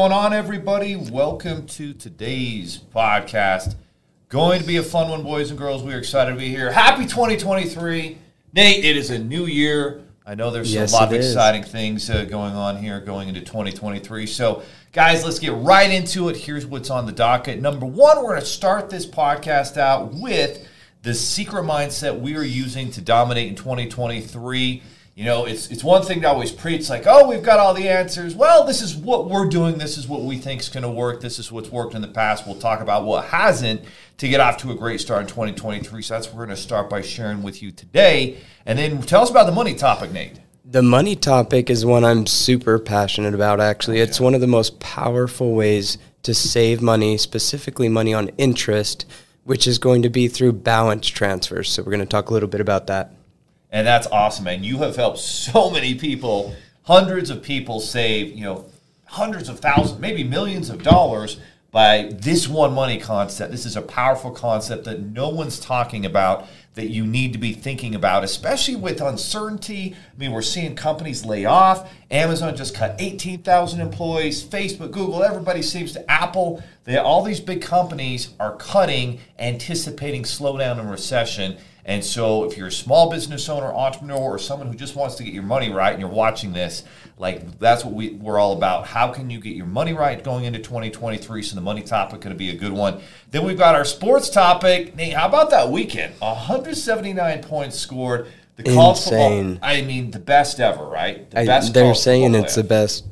going on, everybody? Welcome to today's podcast. Going to be a fun one, boys and girls. We're excited to be here. Happy 2023. Nate, it is a new year. I know there's Yes, a lot of it is. exciting things uh, going on here going into 2023. So, guys, let's get right into it. Here's what's on the docket. Number one, we're going to start this podcast out with the secret mindset we are using to dominate in 2023. You know, it's it's one thing to always preach like, "Oh, we've got all the answers." Well, this is what we're doing. This is what we think is going to work. This is what's worked in the past. We'll talk about what hasn't to get off to a great start in 2023. So that's what we're going to start by sharing with you today. And then tell us about the money topic, Nate. The money topic is one I'm super passionate about, actually. Oh, it's one of the most powerful ways to save money, specifically money on interest, which is going to be through balance transfers. So, we're going to talk a little bit about that. And that's awesome, And You have helped so many people, hundreds of people save, you know, hundreds of thousands, maybe millions of dollars by this one money concept. This is a powerful concept that no one's talking about that you need to be thinking about, especially with uncertainty. I mean, we're seeing companies lay off. Amazon just cut 18,000 employees. Facebook, Google, everybody seems to Apple. They, all these big companies are cutting, anticipating slowdown and recession. And so, if you're a small business owner, entrepreneur, or someone who just wants to get your money right and you're watching this, like that's what we, we're all about. How can you get your money right going into 2023? So, the money topic going to be a good one. Then we've got our sports topic. Nate, how about that weekend? 179 points scored. The college Insane. football, I mean, the best ever, right? The I, best they're saying it's the best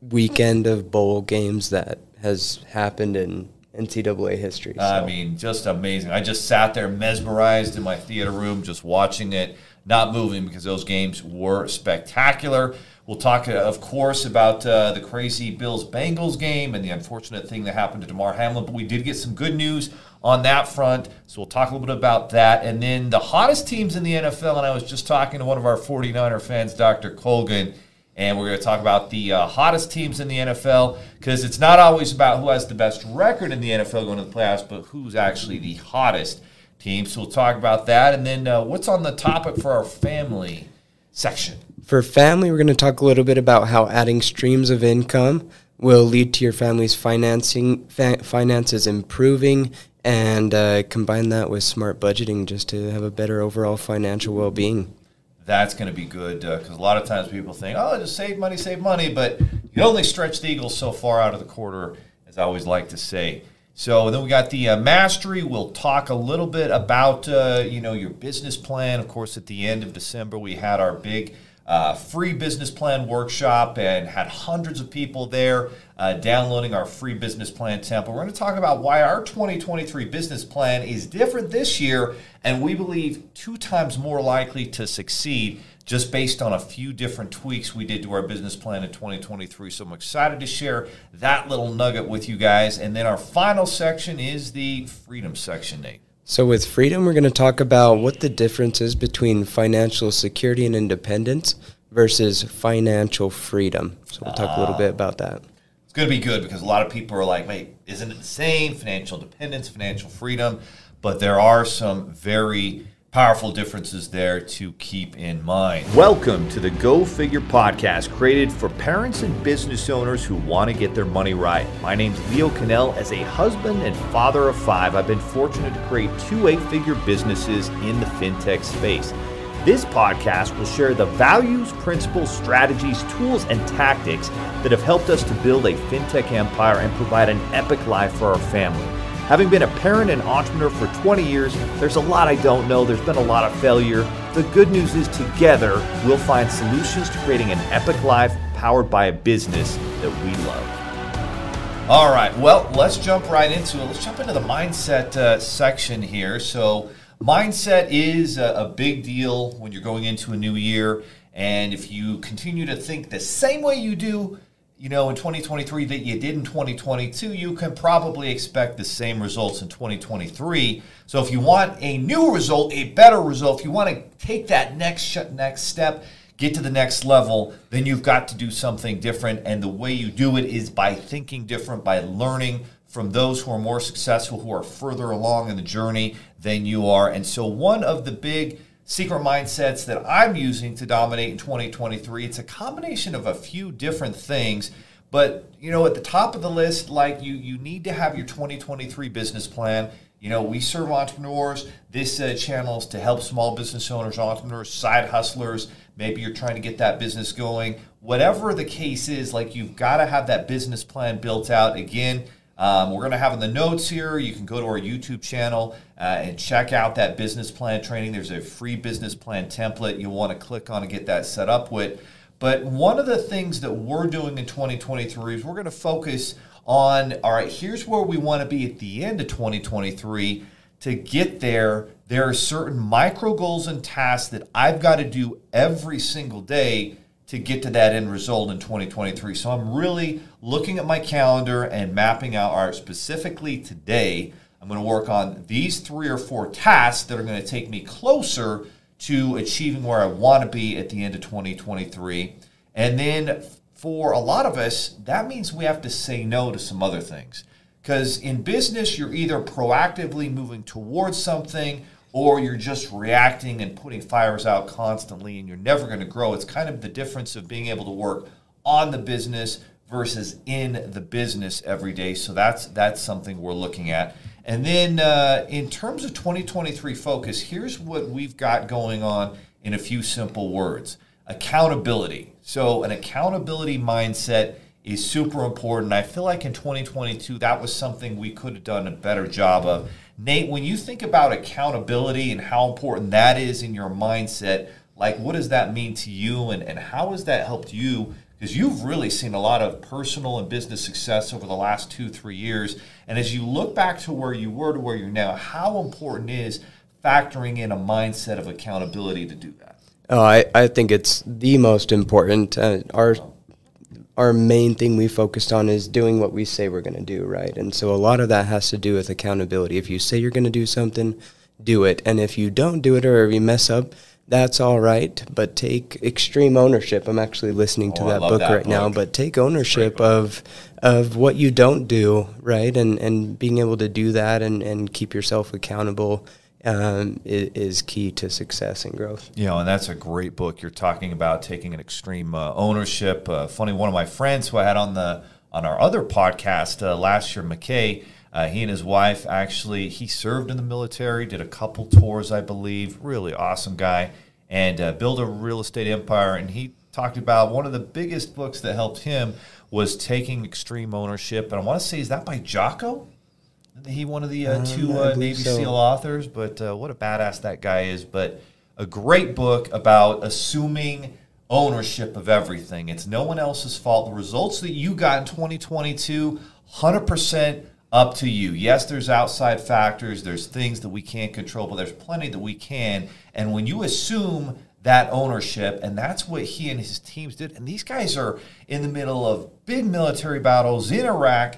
weekend of bowl games that has happened in NCAA history. I mean, just amazing. I just sat there mesmerized in my theater room, just watching it, not moving because those games were spectacular. We'll talk, uh, of course, about uh, the crazy Bills Bengals game and the unfortunate thing that happened to Damar Hamlin, but we did get some good news on that front. So we'll talk a little bit about that. And then the hottest teams in the NFL, and I was just talking to one of our 49er fans, Dr. Colgan, and we're going to talk about the uh, hottest teams in the NFL because it's not always about who has the best record in the NFL going to the playoffs, but who's actually the hottest team. So we'll talk about that. And then uh, what's on the topic for our family section? For family, we're going to talk a little bit about how adding streams of income will lead to your family's financing fa- finances improving and uh, combine that with smart budgeting just to have a better overall financial well-being. That's going to be good because a lot of times people think, oh, just save money, save money. But you only stretch the Eagles so far out of the quarter, as I always like to say. So then we got the uh, mastery. We'll talk a little bit about uh, you know your business plan. Of course, at the end of December, we had our big uh, free business plan workshop and had hundreds of people there uh, downloading our free business plan template. We're going to talk about why our 2023 business plan is different this year, and we believe two times more likely to succeed just based on a few different tweaks we did to our business plan in 2023. So I'm excited to share that little nugget with you guys. And then our final section is the freedom section, Nate. So, with freedom, we're going to talk about what the difference is between financial security and independence versus financial freedom. So, we'll talk a little bit about that. It's going to be good because a lot of people are like, wait, isn't it the same? Financial independence, financial freedom. But there are some very powerful differences there to keep in mind. Welcome to the Go Figure podcast, created for parents and business owners who want to get their money right. My name's Leo Cannell. As a husband and father of five, I've been fortunate to create two eight figure businesses in the fintech space. This podcast will share the values, principles, strategies, tools, and tactics that have helped us to build a fintech empire and provide an epic life for our family. Having been a parent and entrepreneur for 20 years, there's a lot I don't know. There's been a lot of failure. The good news is, together, we'll find solutions to creating an epic life powered by a business that we love. All right, well, let's jump right into it. Let's jump into the mindset uh, section here. So, mindset is a, a big deal when you're going into a new year. And if you continue to think the same way you do, you know, in 2023 that you did in 2022, you can probably expect the same results in 2023. So if you want a new result, a better result, if you want to take that next next step, get to the next level, then you've got to do something different. And the way you do it is by thinking different, by learning from those who are more successful, who are further along in the journey than you are. And so one of the big secret mindsets that I'm using to dominate in 2023. It's a combination of a few different things, But you know, at the top of the list, like you, you need to have your 2023 business plan. You know, we serve entrepreneurs. This uh, channel is to help small business owners, entrepreneurs, side hustlers. Maybe you're trying to get that business going. Whatever the case is, like you've got to have that business plan built out. Again, um, we're going to have in the notes here. You can go to our YouTube channel uh, and check out that business plan training. There's a free business plan template you'll want to click on and get that set up with. But one of the things that we're doing in 2023 is we're going to focus on all right, here's where we want to be at the end of 2023. To get there, there are certain micro goals and tasks that I've got to do every single day to get to that end result in 2023. So I'm really looking at my calendar and mapping out, all right, specifically today, I'm going to work on these three or four tasks that are going to take me closer to achieving where I want to be at the end of 2023. And then for a lot of us, that means we have to say no to some other things. Because in business, you're either proactively moving towards something or you're just reacting and putting fires out constantly and you're never going to grow. It's kind of the difference of being able to work on the business versus in the business every day. So that's that's something we're looking at. And then uh, in terms of 2023 focus, here's what we've got going on in a few simple words accountability. So, an accountability mindset is super important. I feel like in 2022, that was something we could have done a better job of. Nate, when you think about accountability and how important that is in your mindset, like what does that mean to you and, and how has that helped you? Because you've really seen a lot of personal and business success over the last two, three years. And as you look back to where you were to where you're now, how important is factoring in a mindset of accountability to do that? Oh, I, I think it's the most important. Uh, our our main thing we focused on is doing what we say we're going to do, right? And so a lot of that has to do with accountability. If you say you're going to do something, do it. And if you don't do it or if you mess up, that's all right. But take extreme ownership. I'm actually listening to oh, that book that right book. now. But take ownership of of what you don't do, right? And and being able to do that and, and keep yourself accountable um, is, is, key to success and growth. You know, and that's a great book. You're talking about taking an extreme uh, ownership. Uh, funny, one of my friends who I had on the on our other podcast uh, last year, McKay. Uh, he and his wife actually he served in the military, did a couple tours, I believe. Really awesome guy, and uh, built a real estate empire. And he talked about one of the biggest books that helped him was taking extreme ownership. And I want to say, is that by Jocko? He one of the uh, um, two uh, Navy so. SEAL authors, but uh, what a badass that guy is. But a great book about assuming ownership of everything. It's no one else's fault. The results that you got in 2022, 100% up to you. Yes, there's outside factors, there's things that we can't control, but there's plenty that we can. And when you assume that ownership, and that's what he and his teams did. And these guys are in the middle of big military battles in Iraq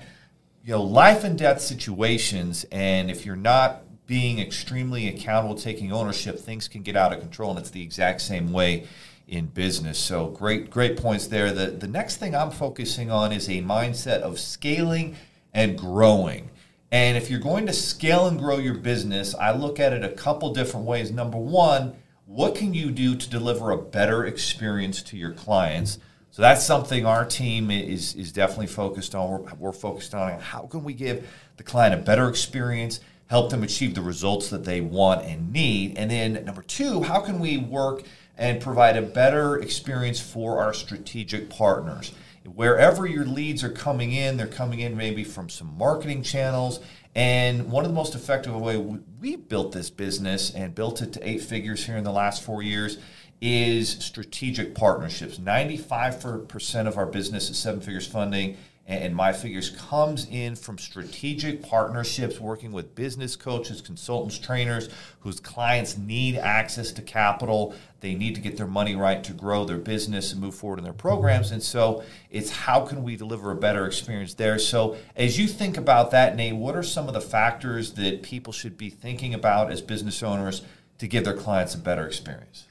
you know, life and death situations, and if you're not being extremely accountable, taking ownership, things can get out of control, and it's the exact same way in business. So great, great points there. The the next thing I'm focusing on is a mindset of scaling and growing. And if you're going to scale and grow your business, I look at it a couple different ways. Number one, what can you do to deliver a better experience to your clients? So that's something our team is is definitely focused on. We're, we're focused on how can we give the client a better experience, help them achieve the results that they want and need, and then number two, how can we work and provide a better experience for our strategic partners. Wherever your leads are coming in, they're coming in maybe from some marketing channels. And one of the most effective way we built this business and built it to eight figures here in the last four years is strategic partnerships. 95% of our business is seven figures funding and my figures comes in from strategic partnerships working with business coaches consultants trainers whose clients need access to capital. They need to get their money right to grow their business and move forward in their programs. And so it's how can we deliver a better experience there? So as you think about that nate what are some of the factors that people should be thinking about as business owners to give their clients a better experience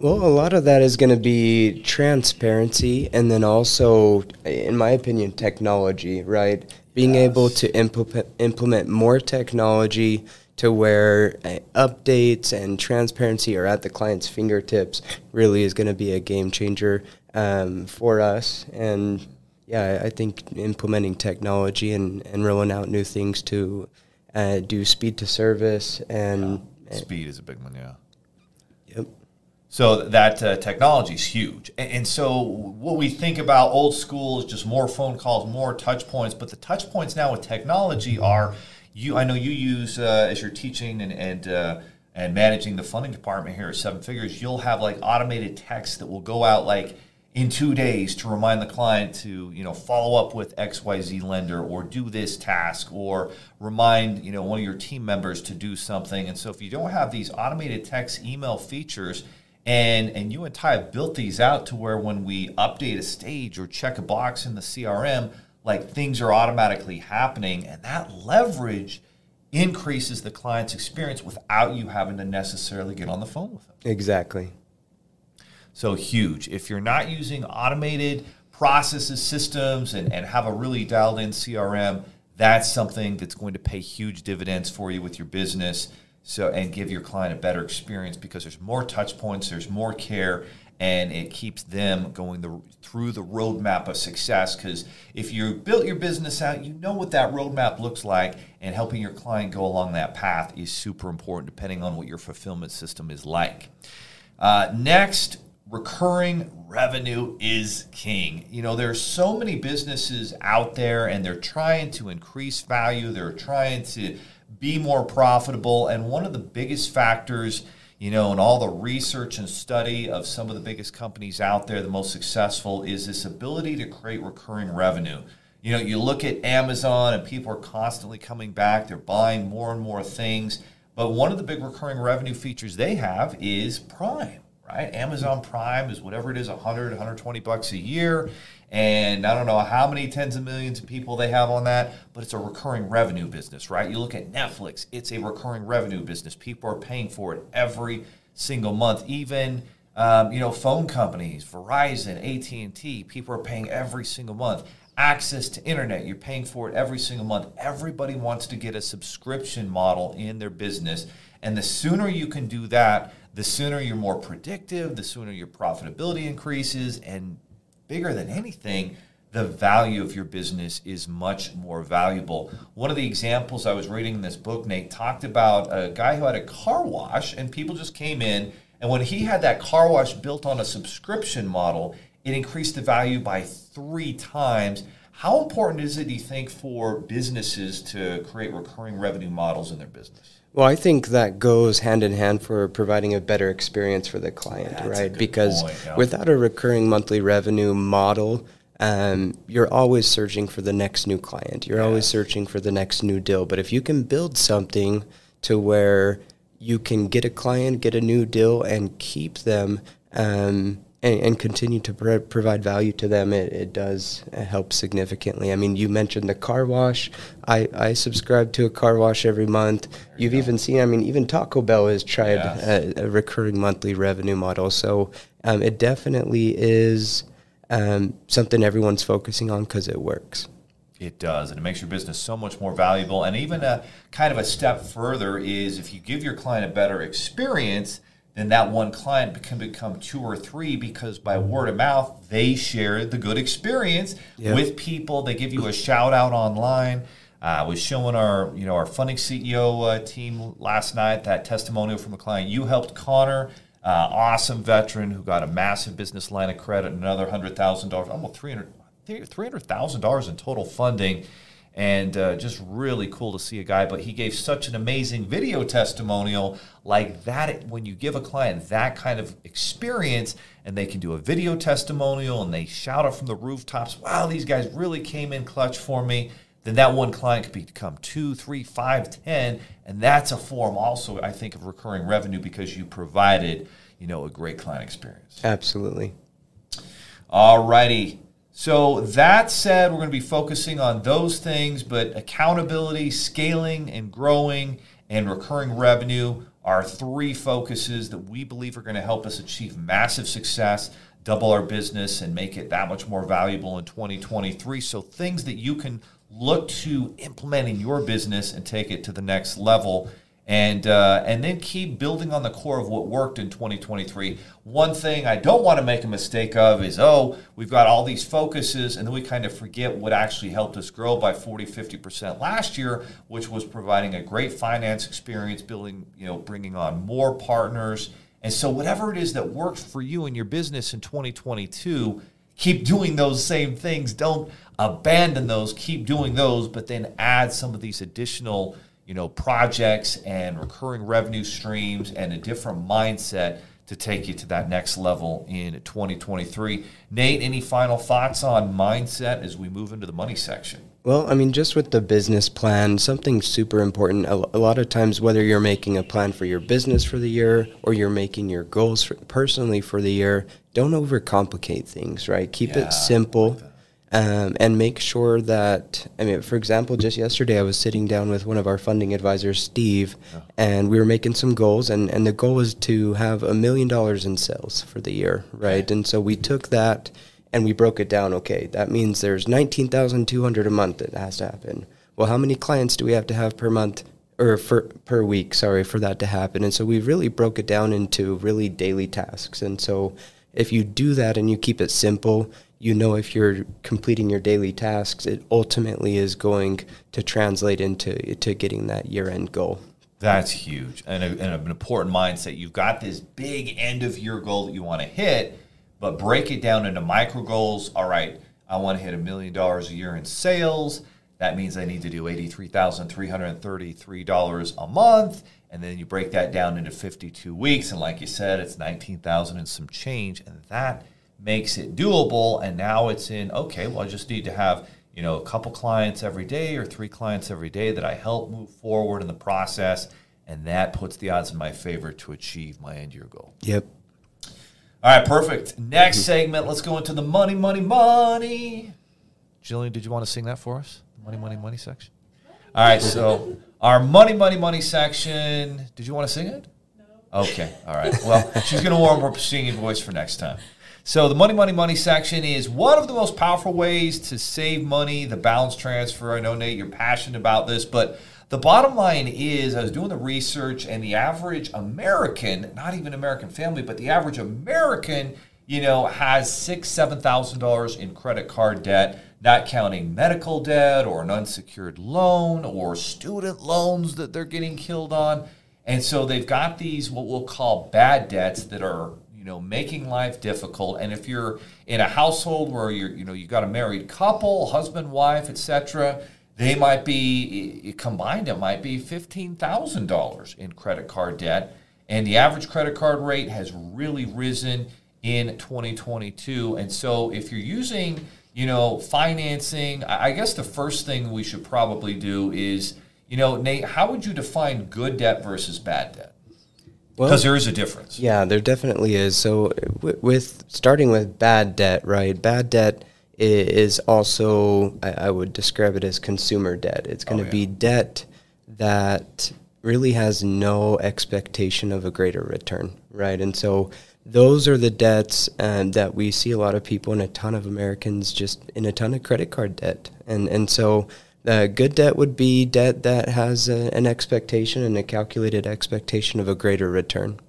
well, a lot of that is going to be transparency and then also, in my opinion, technology, right? Being yes. able to implement, implement more technology to where uh, updates and transparency are at the client's fingertips really is going to be a game changer um, for us. And yeah, I think implementing technology and, and rolling out new things to uh, do speed to service and yeah. speed is a big one. Yeah. So that uh, technology is huge, and, and, so what we think about old school is just more phone calls, more touch points. But the touch points now with technology are, you. I know you use uh, as you're teaching and and uh, and managing the funding department here at Seven Figures. You'll have like automated text that will go out like in two days to remind the client to you know follow up with xyz lender or do this task or remind you know one of your team members to do something and so if you don't have these automated text email features and and you and ty have built these out to where when we update a stage or check a box in the crm like things are automatically happening and that leverage increases the client's experience without you having to necessarily get on the phone with them exactly so huge. If you're not using automated processes, systems, and, and have a really dialed in CRM, that's something that's going to pay huge dividends for you with your business. So and give your client a better experience because there's more touch points, there's more care, and it keeps them going the, through the roadmap of success. Because if you built your business out, you know what that roadmap looks like, and helping your client go along that path is super important, depending on what your fulfillment system is like. Uh, next, recurring revenue is king. You know, there's so many businesses out there and they're trying to increase value, they're trying to be more profitable, and one of the biggest factors you know, in all the research and study of some of the biggest companies out there, the most successful, is this ability to create recurring revenue. You know, you look at Amazon and people are constantly coming back, they're buying more and more things. But one of the big recurring revenue features they have is Prime right? Amazon Prime is whatever it is, 100, 120 bucks a year. And I don't know how many tens of millions of people they have on that, but it's a recurring revenue business, right? You look at Netflix, it's a recurring revenue business. People are paying for it every single month. Even um, you know, phone companies, Verizon, AT&T, people are paying every single month. Access to internet, you're paying for it every single month. Everybody wants to get a subscription model in their business. And the sooner you can do that, the sooner you're more predictive, the sooner your profitability increases, and bigger than anything, the value of your business is much more valuable. One of the examples I was reading in this book, Nate, talked about a guy who had a car wash, and people just came in, and when he had that car wash built on a subscription model, it increased the value by three times. How important is it, do you think, for businesses to create recurring revenue models in their business? Well, I think that goes hand in hand for providing a better experience for the client, That's right? Because point, yeah. without a recurring monthly revenue model, um, you're always searching for the next new client. You're yes. always searching for the next new deal. But if you can build something to where you can get a client, get a new deal, and keep them um, and, and continue to pro- provide value to them, it, it does help significantly. I mean, you mentioned the car wash. I, I subscribe to a car wash every month. You've you even seen, I mean, even Taco Bell has tried yes. a, a, recurring monthly revenue model. So um, it definitely is um, something everyone's focusing on because it works. It does, and it makes your business so much more valuable. And even a kind of a step further is if you give your client a better experience, then that one client can become two or three because by word of mouth they share the good experience yep. with people. They give you a shout out online. Uh, I was showing our you know our funding ceo uh, team last night that testimonial from a client. You helped connor uh, awesome veteran who got a massive business line of credit another $100000 almost 300 $300000 in total funding and uh, just really cool to see a guy. But he gave such an amazing video testimonial like that. When you give a client that kind of experience, and they can do a video testimonial and they shout it from the rooftops, "Wow, these guys really came in clutch for me." Then that one client could become two, three, five, ten, and that's a form also, I think, of recurring revenue because you provided, you know, a great client experience. Absolutely. All righty. So, that said, we're going to be focusing on those things, but accountability, scaling and growing, and recurring revenue are three focuses that we believe are going to help us achieve massive success, double our business, and make it that much more valuable in 2023. So, things that you can look to implement in your business and take it to the next level. And uh, and then keep building on the core of what worked in 2023. One thing I don't want to make a mistake of is oh we've got all these focuses and then we kind of forget what actually helped us grow by 40 50% last year, which was providing a great finance experience, building you know bringing on more partners, and so whatever it is that worked for you in your business in 2022 keep doing those same things. Don't abandon those. Keep doing those, but then add some of these additional, you know, projects and recurring revenue streams and a different mindset to take you to that next level in 2023. Nate, any final thoughts on mindset as we move into the money section? Well, I mean, just with the business plan, something super important. A, a, lot of times, whether you're making a plan for your business for the year or you're making your goals for, personally for the year, don't overcomplicate things, right? Keep yeah, it simple. Um, and make sure that I mean, for example, just yesterday I was sitting down with one of our funding advisors, Steve, oh. and we were making some goals, and, and the goal was to have a million dollars in sales for the year, right? And so we took that and we broke it down. Okay, that means there's nineteen thousand two hundred a month that has to happen. Well, how many clients do we have to have per month or for, per week? Sorry for that to happen. And so we really broke it down into really daily tasks. And so if you do that and you keep it simple you know if you're completing your daily tasks, it ultimately is going to translate into to getting that year end goal. That's huge and, a, and, an important mindset. You've got this big end of year goal that you want to hit, but break it down into micro goals. All right, I want to hit a million dollars a year in sales. That means I need to do $83,333 a month. And then you break that down into 52 weeks. And like you said, it's 19,000 and some change. And that makes it doable. And now it's in, okay, well, I just need to have, you know, a couple clients every day or three clients every day that I help move forward in the process. And that puts the odds in my favor to achieve my end year goal. Yep. All right, perfect. Next segment, let's go into the money, money, money. Jillian, did you want to sing that for us? The money, money, money section? All right, so our money, money, money section. Did you want to sing it? No. Okay, all right. Well, she's going to warm up her singing voice for next time. So the money, money, money section is one of the most powerful ways to save money. The balance transfer. I know Nate, you're passionate about this, but the bottom line is, I was doing the research, and the average American, not even American family, but the average American, you know, has six, seven thousand dollars in credit card debt, not counting medical debt or an unsecured loan or student loans that they're getting killed on. And so they've got these what we'll call bad debts that are you know, making life difficult. And if you're in a household where you're, you know, you got a married couple, husband, wife, etc., they might be combined. It might be fifteen thousand dollars in credit card debt, and the average credit card rate has really risen in 2022. And so, if you're using, you know, financing, I guess the first thing we should probably do is, you know, Nate, how would you define good debt versus bad debt? Because well, there is a difference. Yeah, there definitely is. So, with starting with bad debt, right? Bad debt is also, I, I would describe it as consumer debt. It's going to oh, yeah. be debt that really has no expectation of a greater return, right? And so, those are the debts um, that we see a lot of people and a ton of Americans just in a ton of credit card debt. And, and so, uh, good debt would be debt that has a, an expectation and a calculated expectation of a greater return.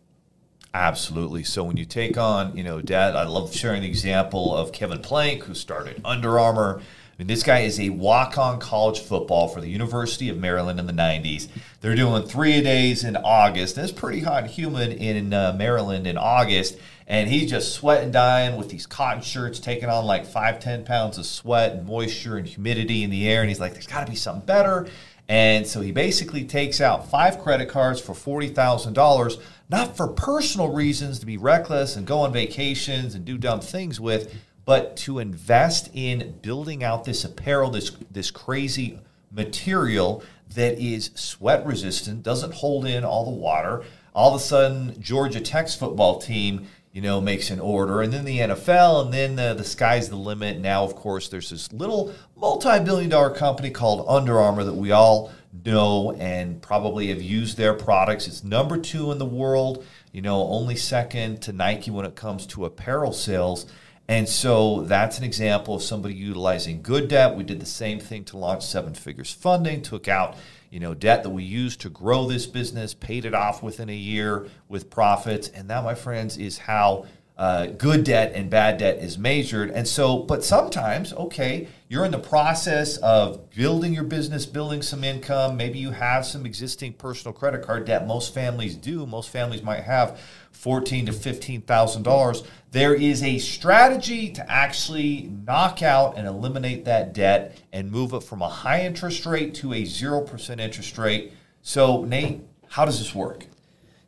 Absolutely. So when you take on, you know, debt, I love sharing the example of Kevin Plank, who started Under Armour. Mean, this guy is a walk-on college football for the University of Maryland in the 90s. They're doing three a days in August. It's pretty hot and humid in uh, Maryland in August and he's just sweating dying with these cotton shirts taking on like five ten pounds of sweat and moisture and humidity in the air and he's like there's got to be something better and so he basically takes out five credit cards for $40,000 not for personal reasons to be reckless and go on vacations and do dumb things with but to invest in building out this apparel this this crazy material that is sweat resistant doesn't hold in all the water all of a sudden Georgia Tech's football team you know, makes an order. And then the NFL, and then the, the sky's the limit. Now, of course, there's this little multi billion dollar company called Under Armour that we all know and probably have used their products. It's number two in the world, you know, only second to Nike when it comes to apparel sales. And so that's an example of somebody utilizing good debt. We did the same thing to launch Seven Figures Funding, took out you know, debt that we used to grow this business, paid it off within a year with profits. And that, my friends, is how uh, good debt and bad debt is measured. And so, but sometimes, okay, you're in the process of building your business, building some income. Maybe you have some existing personal credit card debt. Most families do. Most families might have fourteen to fifteen thousand dollars. There is a strategy to actually knock out and eliminate that debt and move it from a high interest rate to a zero percent interest rate. So, Nate, how does this work?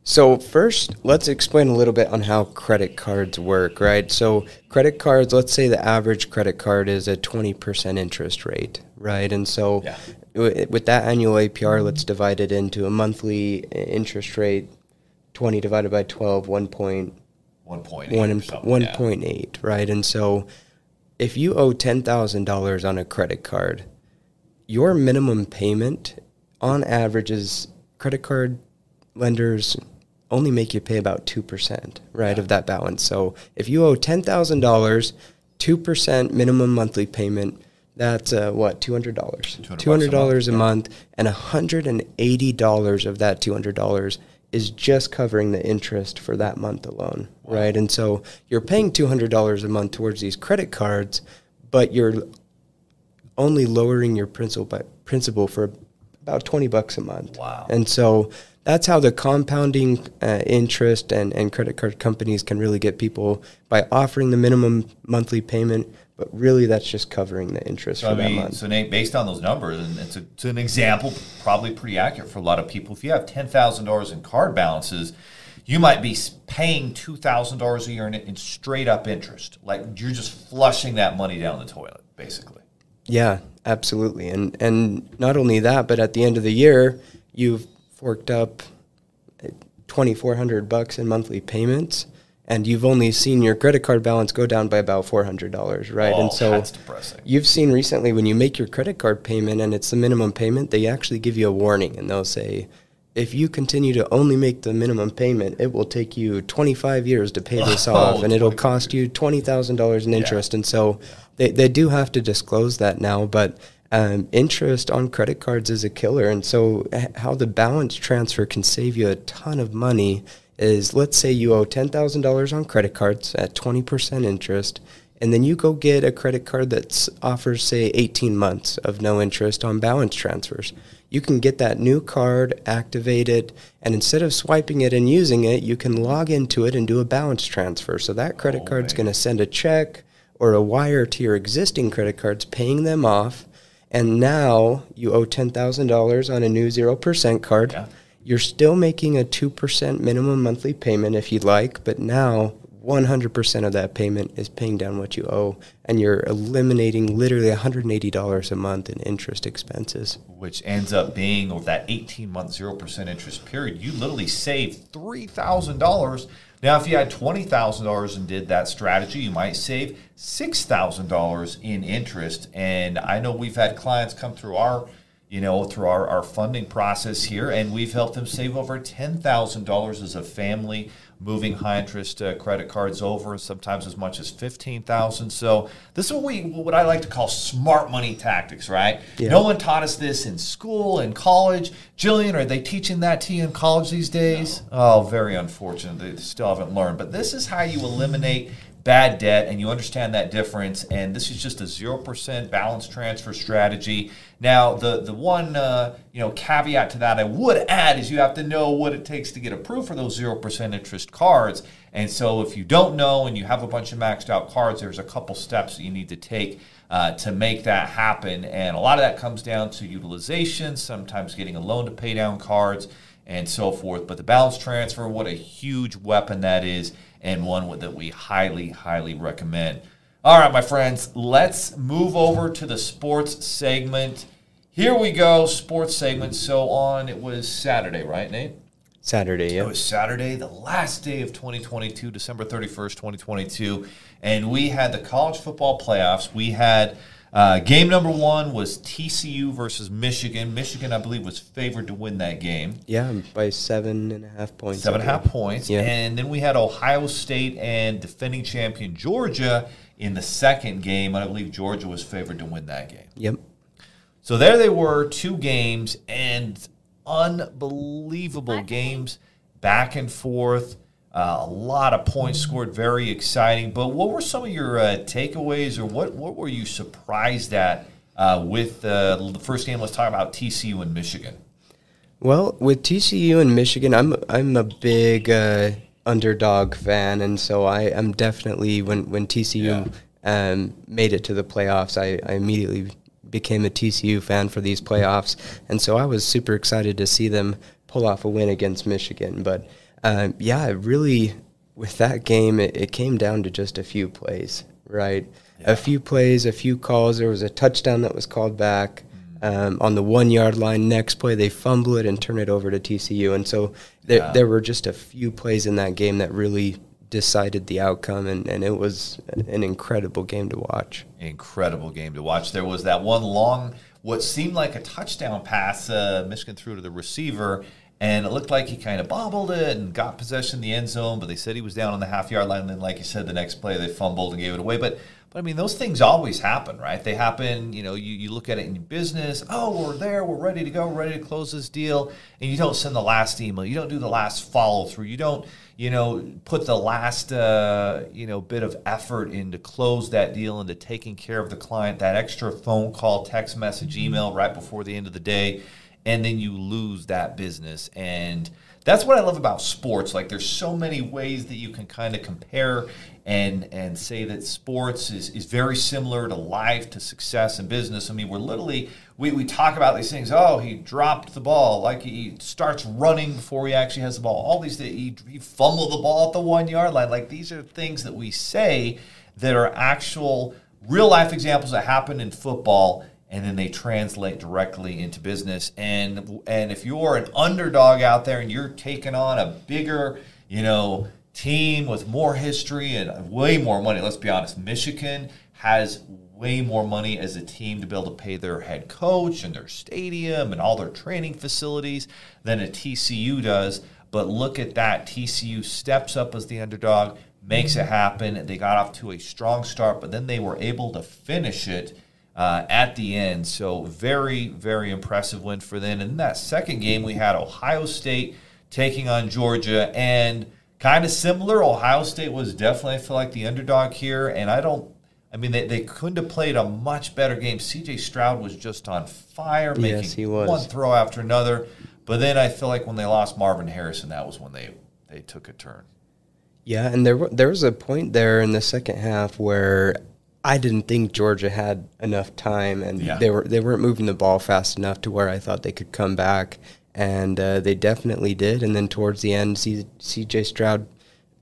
So first, let's explain a little bit on how credit cards work, right? So credit cards, let's say the average credit card is a 20% interest rate, right? And so yeah. with that annual APR, let's divide it into a monthly interest rate, 20 divided by 12, 1 point, 1.8, 1.8, yeah. right? And so if you owe $10,000 on a credit card, your minimum payment on average is credit card lenders only make you pay about 2%, right, yeah. of that balance. So if you owe $10,000, 2% minimum monthly payment, that's uh, what, $200? $200, $200 a month, a yeah. month and $180 of that $200 is just covering the interest for that month alone, wow. right? And so you're paying $200 a month towards these credit cards, but you're only lowering your principal by, principal for about 20 bucks a month. Wow. And so that's how the compounding uh, interest and, and credit card companies can really get people by offering the minimum monthly payment but really that's just covering the interest so, for I mean, that month. So Nate, based on those numbers, and it's, a, it's an example, probably pretty accurate for a lot of people. If you have ten thousand dollars in card balances, you might be paying two thousand dollars a year in, in straight up interest. Like you're just flushing that money down the toilet, basically. Yeah, absolutely, and and not only that, but at the end of the year, you've forked up 2400 bucks in monthly payments and you've only seen your credit card balance go down by about $400 right oh, and so that's depressing. you've seen recently when you make your credit card payment and it's the minimum payment they actually give you a warning and they'll say if you continue to only make the minimum payment, it will take you 25 years to pay this oh, off, and it'll cost you $20,000 in interest. Yeah. And so they, they do have to disclose that now, but um, interest on credit cards is a killer. And so, how the balance transfer can save you a ton of money is let's say you owe $10,000 on credit cards at 20% interest, and then you go get a credit card that offers, say, 18 months of no interest on balance transfers. You can get that new card, activate it, and instead of swiping it and using it, you can log into it and do a balance transfer. So that credit oh, card's going to send a check or a wire to your existing credit cards, paying them off and now you owe $10,000 on a new 0% card. Yeah. You're still making a 2% minimum monthly payment if you'd like, but now 100% of that payment is paying down what you owe, and you're eliminating literally $180 a month in interest expenses. Which ends up being over that 18 month 0% interest period, you literally save $3,000 now, if you had $20,000 and did that strategy, you might save $6,000 in interest. And I know we've had clients come through our you know, through our, our funding process here, and we've helped them save over $10,000 as a family moving high interest uh, credit cards over, sometimes as much as 15000 So this is what we what I like to call smart money tactics, right? Yeah. No one taught us this in school and college. Jillian, are they teaching that to you in college these days? No. Oh, very unfortunate. They still haven't learned. But this is how you eliminate bad debt and you understand that difference and this is just a 0% balance transfer strategy. Now the the one uh, you know caveat to that i would add is you have to know what it takes to get approved for those 0% interest cards. And so if you don't know and you have a bunch of maxed out cards there's a couple steps that you need to take uh, to make that happen. And a lot of that comes down to utilization sometimes getting a loan to pay down cards and so forth. But the balance transfer what a huge weapon that is and one that we highly, highly recommend. All right, my friends, let's move over to the sports segment. Here we go, sports segment. So on, it was Saturday, right, Nate? Saturday, yeah. It was Saturday, the last day of 2022, December 31st, 2022. And we had the college football playoffs. We had uh, game number one was TCU versus Michigan. Michigan, I believe, was favored to win that game. Yeah, by seven and a half points. Seven and a half points. Yeah. And then we had Ohio State and defending champion Georgia in the second game. I believe Georgia was favored to win that game. Yep. So there they were, two games and unbelievable games back and forth. Uh, a lot of points scored, very exciting. But what were some of your uh, takeaways, or what what were you surprised at uh, with uh, the first game? Let's talk about TCU and Michigan. Well, with TCU and Michigan, I'm I'm a big uh, underdog fan, and so I am definitely when when TCU yeah. um, made it to the playoffs, I, I immediately became a TCU fan for these playoffs, and so I was super excited to see them pull off a win against Michigan. But um, yeah, really, with that game, it, it, came down to just a few plays, right? Yeah. A few plays, a few calls. There was a touchdown that was called back. Um, on the one yard line. Next play, they fumble it and turn it over to TCU. And so there, yeah. there were just a few plays in that game that really decided the outcome, and, and it was an incredible game to watch. Incredible game to watch. There was that one long, what seemed like a touchdown pass uh, Michigan threw to the receiver, and it looked like he kind of bobbled it and got possession in the end zone, but they said he was down on the half yard line. And then, like you said, the next play they fumbled and gave it away. But but I mean, those things always happen, right? They happen, you know, you, you look at it in your business. Oh, we're there. We're ready to go. We're ready to close this deal. And you don't send the last email. You don't do the last follow through. You don't, you know, put the last, uh, you know, bit of effort in to close that deal, into taking care of the client, that extra phone call, text message, email right before the end of the day. And then you lose that business. And, that's what I love about sports. Like there's so many ways that you can kind of compare and and say that sports is, is very similar to life, to success and business. I mean, we're literally we, we talk about these things. Oh, he dropped the ball, like he starts running before he actually has the ball. All these he, he fumbled the ball at the one yard line. Like these are things that we say that are actual real life examples that happen in football and then they translate directly into business. And and if you're an underdog out there and you're taking on a bigger, you know, team with more history and way more money, let's be honest, Michigan has way more money as a team to be able to pay their head coach and their stadium and all their training facilities than a TCU does. But look at that. TCU steps up as the underdog, makes it happen. They got off to a strong start, but then they were able to finish it uh, at the end. So very, very impressive win for them. And in that second game, we had Ohio State taking on Georgia, and kind of similar. Ohio State was definitely, I feel like, the underdog here, and I don't. I mean, they, they couldn't have played a much better game. C.J. Stroud was just on fire, making yes, one throw after another. But then I feel like when they lost Marvin Harrison, that was when they they took a turn. Yeah, and there there was a point there in the second half where I didn't think Georgia had enough time, and yeah. they were they weren't moving the ball fast enough to where I thought they could come back, and uh, they definitely did. And then towards the end, C.J. Stroud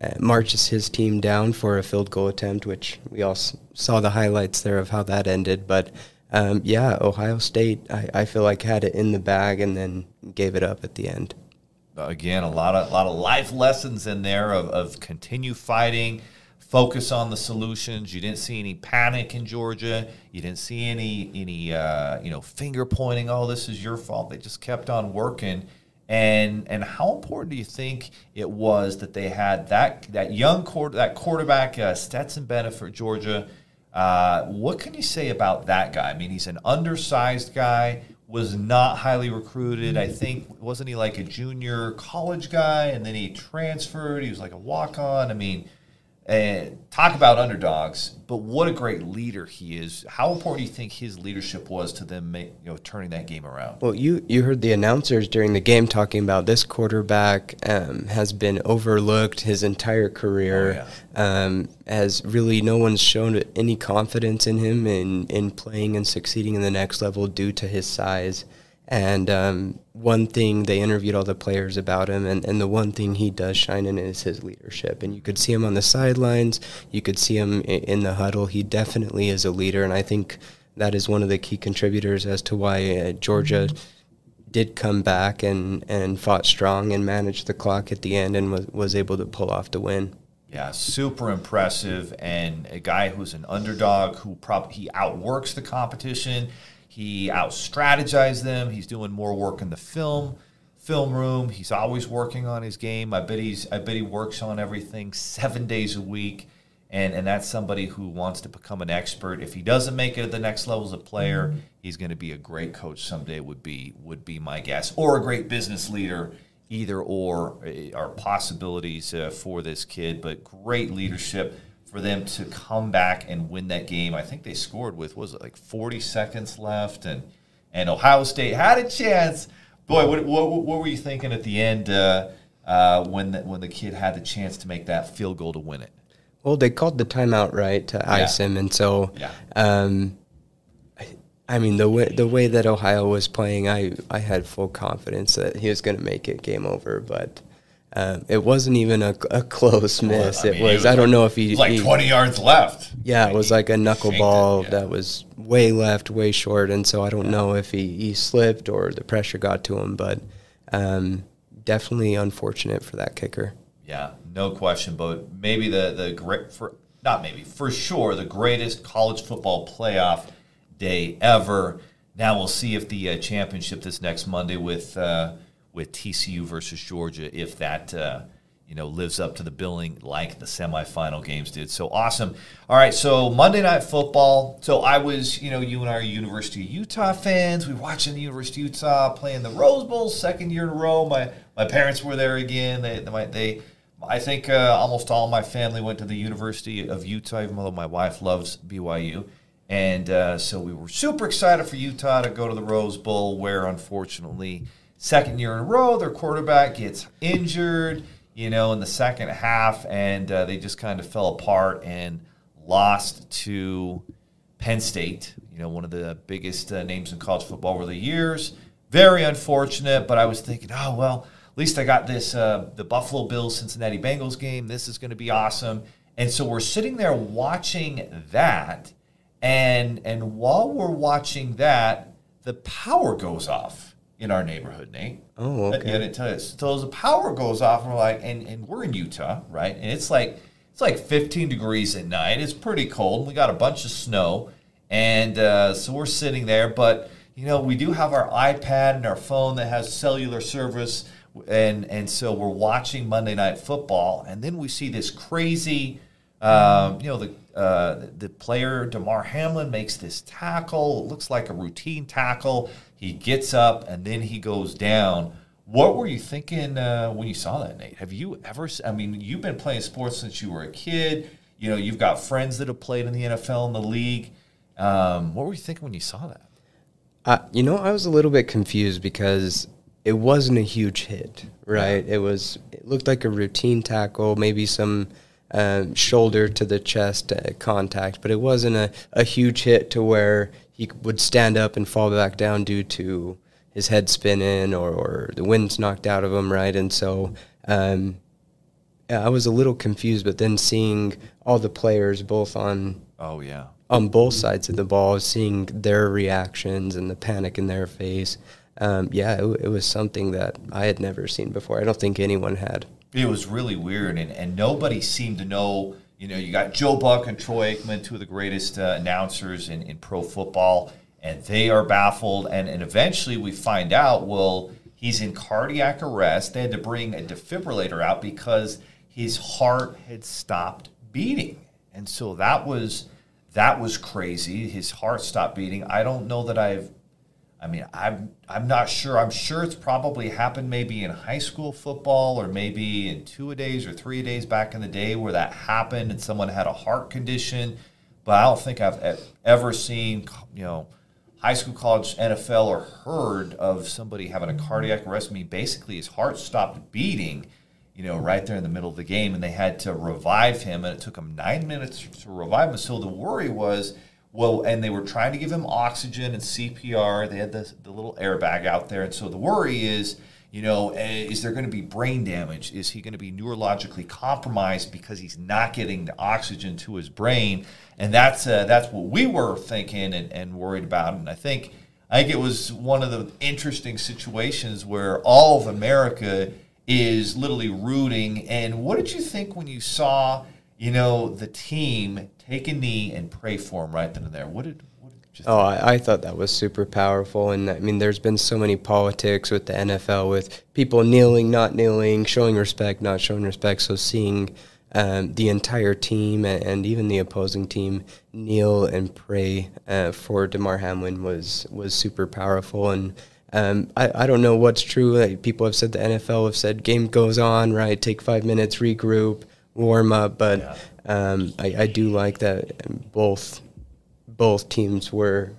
uh, marches his team down for a field goal attempt, which we all saw the highlights there of how that ended. But um, yeah, Ohio State, I, I feel like had it in the bag and then gave it up at the end. Again, a lot of a lot of life lessons in there of, of continue fighting focus on the solutions. You didn't see any panic in Georgia. You didn't see any any uh, you know finger pointing. Oh, this is your fault. They just kept on working. And and how important do you think it was that they had that that young quarter that quarterback uh, Stetson Bennett for Georgia? Uh, what can you say about that guy? I mean, he's an undersized guy. Was not highly recruited. I think wasn't he like a junior college guy, and then he transferred. He was like a walk on. I mean, and talk about underdogs, but what a great leader he is. How important do you think his leadership was to them, make, you know, turning that game around? Well, you you heard the announcers during the game talking about this quarterback um, has been overlooked his entire career. Oh, yeah. um, has really no one's shown any confidence in him in in playing and succeeding in the next level due to his size. And um, one thing they interviewed all the players about him, and, and the one thing he does shine in is his leadership. And you could see him on the sidelines, you could see him in, the huddle. He definitely is a leader, and I think that is one of the key contributors as to why uh, Georgia did come back and, and fought strong and managed the clock at the end and was, was able to pull off the win. Yeah, super impressive, and a guy who's an underdog who probably he outworks the competition. He out strategized them. He's doing more work in the film film room. He's always working on his game. I bet he's I bet he works on everything seven days a week. and and that's somebody who wants to become an expert. If he doesn't make it at the next level as a player, he's going to be a great coach someday. Would be would be my guess, or a great business leader. Either or uh, are possibilities uh, for this kid, but great leadership for them to come back and win that game. I think they scored with was it like 40 seconds left, and and Ohio State had a chance. Boy, what what, what were you thinking at the end uh, uh, when the, when the kid had the chance to make that field goal to win it? Well, they called the timeout right to ice yeah. him, and so. Yeah. Um, I mean the way the way that Ohio was playing, I, I had full confidence that he was going to make it game over, but um, it wasn't even a, a close miss. I mean, it, was, it was. I don't know if he like he, twenty yards left. Yeah, it was like a knuckleball yeah. that was way left, way short, and so I don't yeah. know if he, he slipped or the pressure got to him, but um, definitely unfortunate for that kicker. Yeah, no question. But maybe the the great for not maybe for sure the greatest college football playoff day ever. Now we'll see if the uh, championship this next Monday with. Uh, with TCU versus Georgia if that uh, you know lives up to the billing like the semifinal games did. So awesome! All right, so Monday Night Football. So I was, you know, you and I are University of Utah fans. We watching the University of Utah playing the Rose Bowl second year in a row. My my parents were there again. They they, they I think uh, almost all my family went to the University of Utah, even though my wife loves BYU. And uh, so we were super excited for Utah to go to the Rose Bowl, where unfortunately second year in a row, their quarterback gets injured, you know, in the second half, and uh, they just kind of fell apart and lost to Penn State, you know, one of the biggest uh, names in college football over the years. Very unfortunate, but I was thinking, oh, well, at least I got this, uh, the Buffalo Bills Cincinnati Bengals game. This is going to be awesome. And so we're sitting there watching that. And, and while we're watching that, the power goes off in our neighborhood, Nate. Oh, okay. Yeah, I didn't tell you. So the power goes off, and we're like, and, and we're in Utah, right? And it's like it's like 15 degrees at night. It's pretty cold. We got a bunch of snow, and uh, so we're sitting there. But you know, we do have our iPad and our phone that has cellular service, and and so we're watching Monday Night Football, and then we see this crazy. Um, you know the uh, the player Damar Hamlin makes this tackle. It looks like a routine tackle. He gets up and then he goes down. What were you thinking uh, when you saw that, Nate? Have you ever? I mean, you've been playing sports since you were a kid. You know, you've got friends that have played in the NFL and the league. Um, what were you thinking when you saw that? Uh, you know, I was a little bit confused because it wasn't a huge hit, right? Yeah. It was. It looked like a routine tackle, maybe some um, shoulder to the chest uh, contact, but it wasn't a, a huge hit to where he would stand up and fall back down due to his head spinning or, or the wind's knocked out of him, right? And so um, I was a little confused, but then seeing all the players both on oh yeah on both sides of the ball, seeing their reactions and the panic in their face, um, yeah, it, it was something that I had never seen before. I don't think anyone had. It was really weird, and, and nobody seemed to know you know, you got Joe Buck and Troy Aikman, two of the greatest uh, announcers in, in pro football, and they are baffled. And, and eventually we find out, well, he's in cardiac arrest. They had to bring a defibrillator out because his heart had stopped beating. And so that was that was crazy. His heart stopped beating. I don't know that I've I mean, I'm I'm not sure. I'm sure it's probably happened maybe in high school football or maybe in two a days or three a days back in the day where that happened and someone had a heart condition. But I don't think I've ever seen you know high school, college, NFL, or heard of somebody having a cardiac arrest. I mean, basically his heart stopped beating, you know, right there in the middle of the game, and they had to revive him, and it took him nine minutes to revive him. So the worry was well, and they were trying to give him oxygen and CPR. They had the, the little airbag out there. And so the worry is, you know, eh, is there going to be brain damage? Is he going to be neurologically compromised because he's not getting the oxygen to his brain? And that's uh, that's what we were thinking and, and worried about. And I think I think it was one of the interesting situations where all of America is literally rooting. And what did you think when you saw, you know, the team take a knee and pray for him right then and there. What did Oh, I, I, thought that was super powerful. And I mean, there's been so many politics with the NFL with people kneeling, not kneeling, showing respect, not showing respect. So seeing um, the entire team and even the opposing team kneel and pray uh, for Damar Hamlin was was super powerful. And um, I, I don't know what's true. Like people have said the NFL have said game goes on, right? Take five minutes, regroup, warm up. But yeah. Um, I, I do like that both both teams were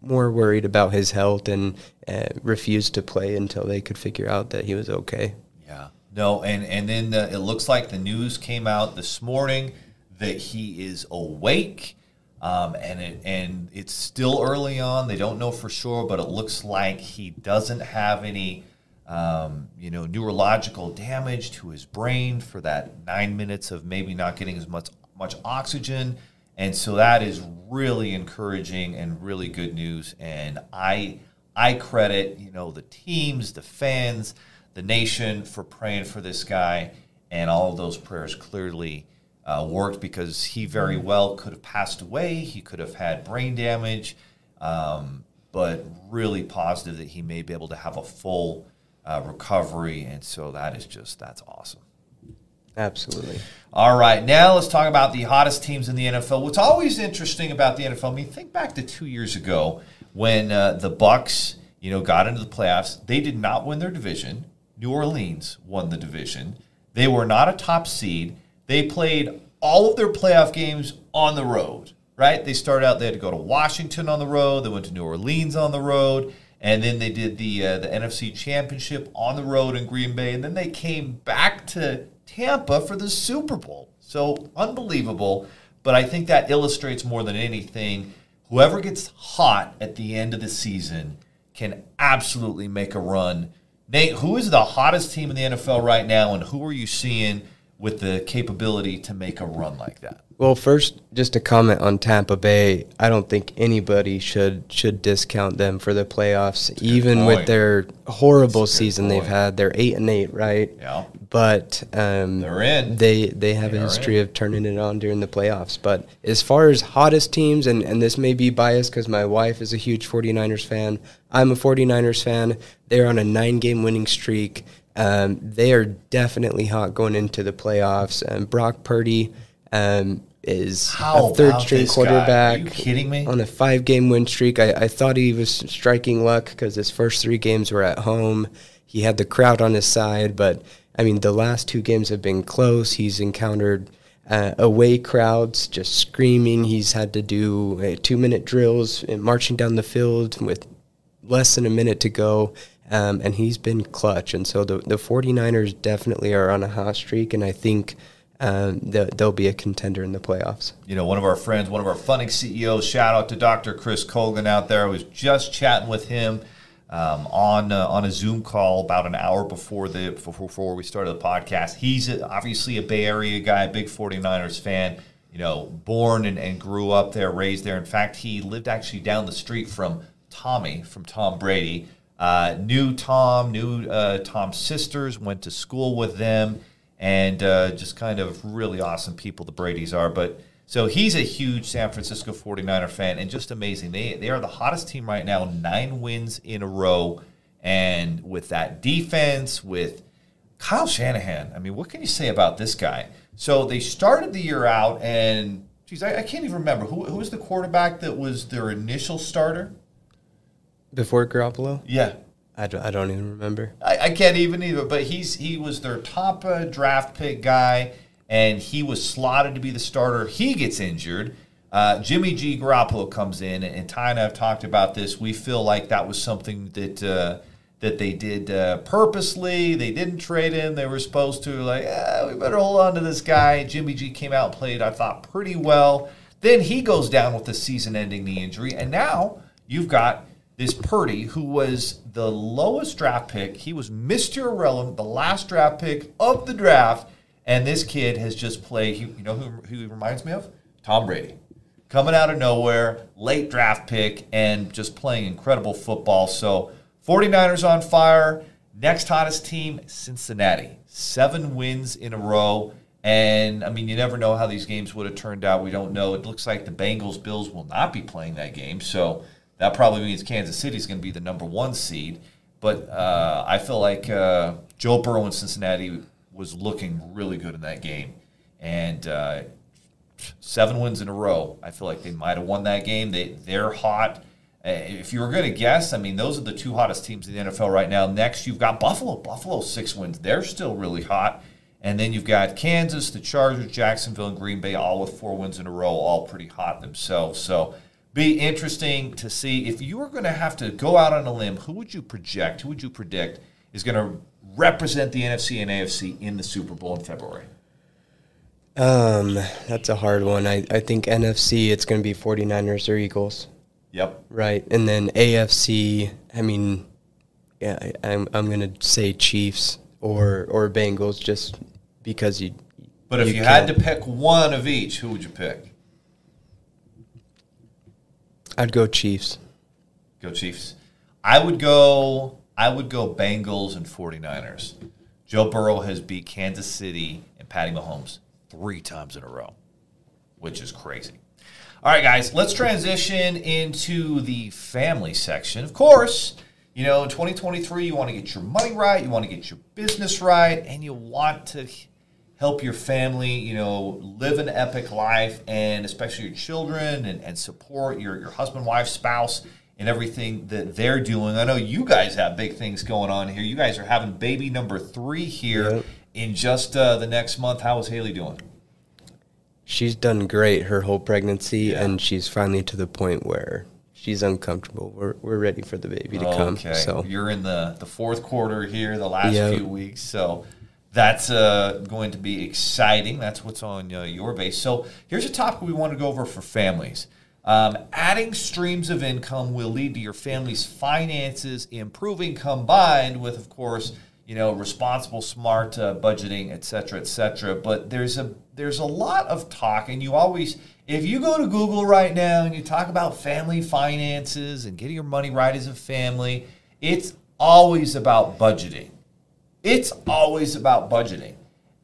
more worried about his health and uh, refused to play until they could figure out that he was okay. Yeah. No, and and then the, it looks like the news came out this morning that he is awake, um, and it and it's still early on. They don't know for sure, but it looks like he doesn't have any, um, you know, neurological damage to his brain for that nine minutes of maybe not getting as much much oxygen, and so that is really encouraging and really good news. And I I credit you know the teams, the fans the nation for praying for this guy, and all of those prayers clearly uh, worked because he very well could have passed away. He could have had brain damage, um, but really positive that he may be able to have a full uh, recovery, and so that is just that's awesome. Absolutely. All right, now let's talk about the hottest teams in the NFL. What's always interesting about the NFL, I mean, think back to two years ago when uh, the Bucks, you know, got into the playoffs. They did not win their division. New Orleans won the division. They were not a top seed. They played all of their playoff games on the road, right? They started out, they had to go to Washington on the road, they went to New Orleans on the road, and then they did the, uh, the NFC Championship on the road in Green Bay, and then they came back to Tampa for the Super Bowl. So unbelievable. But I think that illustrates more than anything whoever gets hot at the end of the season can absolutely make a run Nate, who is the hottest team in the NFL right now, and who are you seeing with the capability to make a run like that? Well, first, just a comment on Tampa Bay. I don't think anybody should should discount them for the playoffs, even with their horrible season point. they've had. They're eight and eight, right? Yeah. But um, they're in. They they have they a history of turning it on during the playoffs. But as far as hottest teams, and, and this may be biased because my wife is a huge 49ers fan. I'm a 49ers fan. They're on a nine game winning streak. Um, they are definitely hot going into the playoffs. And um, Brock Purdy um, is How a third string quarterback. Are you kidding me? On a five game win streak. I, I thought he was striking luck because his first three games were at home. He had the crowd on his side, but I mean, the last two games have been close. He's encountered uh, away crowds just screaming. He's had to do uh, two minute drills and marching down the field with less than a minute to go. Um, and he's been clutch. And so the, the 49ers definitely are on a hot streak. And I think um, they'll be a contender in the playoffs. You know, one of our friends, one of our funding CEOs, shout out to Dr. Chris Colgan out there. I was just chatting with him um, on uh, on a Zoom call about an hour before the before we started the podcast. He's obviously a Bay Area guy, big 49ers fan. You know, born and, and grew up there, raised there. In fact, he lived actually down the street from Tommy, from Tom Brady. Uh, knew Tom, knew uh, Tom's sisters, went to school with them, and uh, just kind of really awesome people the Bradys are. But so he's a huge San Francisco 49er fan and just amazing. They, they are the hottest team right now, nine wins in a row. And with that defense, with Kyle Shanahan, I mean, what can you say about this guy? So they started the year out, and geez, I, I can't even remember. Who, who was the quarterback that was their initial starter? Before Garoppolo? Yeah. I don't, I don't even remember. I, I can't even either, but he's he was their top uh, draft pick guy and he was slotted to be the starter. He gets injured. Uh, Jimmy G. Garoppolo comes in, and Ty and I have talked about this. We feel like that was something that uh, that they did uh, purposely. They didn't trade him. They were supposed to like, eh, we better hold on to this guy. Jimmy G. came out and played, I thought, pretty well. Then he goes down with a season-ending knee injury, and now you've got this Purdy, who was the lowest draft pick. He was Mr. Irrelevant, the last draft pick of the draft and this kid has just played, you know who, who he reminds me of? Tom Brady. Coming out of nowhere, late draft pick, and just playing incredible football. So, 49ers on fire. Next hottest team, Cincinnati. Seven wins in a row. And I mean, you never know how these games would have turned out. We don't know. It looks like the Bengals Bills will not be playing that game. So that probably means Kansas City is going to be the number one seed. But uh, I feel like uh, Joe Burrow in Cincinnati was looking really good in that game. and uh, seven wins in a row. I feel like they might have won that game. They they're hot. Uh, if you were going to guess, I mean, those are the two hottest teams in the NFL right now. Next, you've got Buffalo. Buffalo six wins. They're still really hot. And then you've got Kansas, the Chargers, Jacksonville, and Green Bay, all with four wins in a row, all pretty hot themselves. So, be interesting to see if you were going to have to go out on a limb. Who would you project? Who would you predict is going to represent the NFC and AFC in the Super Bowl in February? Um, that's a hard one. I, I think NFC, it's going to be 49ers or Eagles. Yep. Right. And then AFC, I mean, yeah, I, I'm, I'm going to say Chiefs or, or Bengals just because you. But if you, you had to pick one of each, who would you pick? I'd go Chiefs. Go Chiefs. I would go I would go Bengals and 49ers. Joe Burrow has beat Kansas City and Patty Mahomes three times in a row, which is crazy. All right, guys, let's transition into the family section. Of course, you know, in 2023, you want to get your money right, you want to get your business right, and you want to help your family, you know, live an epic life, and especially your children, and, and support your, your husband, wife, spouse and everything that they're doing. I know you guys have big things going on here. You guys are having baby number three here yep. in just uh, the next month. How is Haley doing? She's done great her whole pregnancy, yeah. and she's finally to the point where she's uncomfortable. We're, we're ready for the baby to come. So you're in the, the fourth quarter here, the last yep. few weeks. So that's uh, going to be exciting. That's what's on uh, your base. So here's a topic we want to go over for families. Um, adding streams of income will lead to your family's finances improving, combined with, of course, you know, responsible, smart uh, budgeting, et cetera, et cetera. But there's a there's a lot of talk, and you always, if you go to Google right now and you talk about family finances and getting your money right as a family, it's always about budgeting. It's always about budgeting.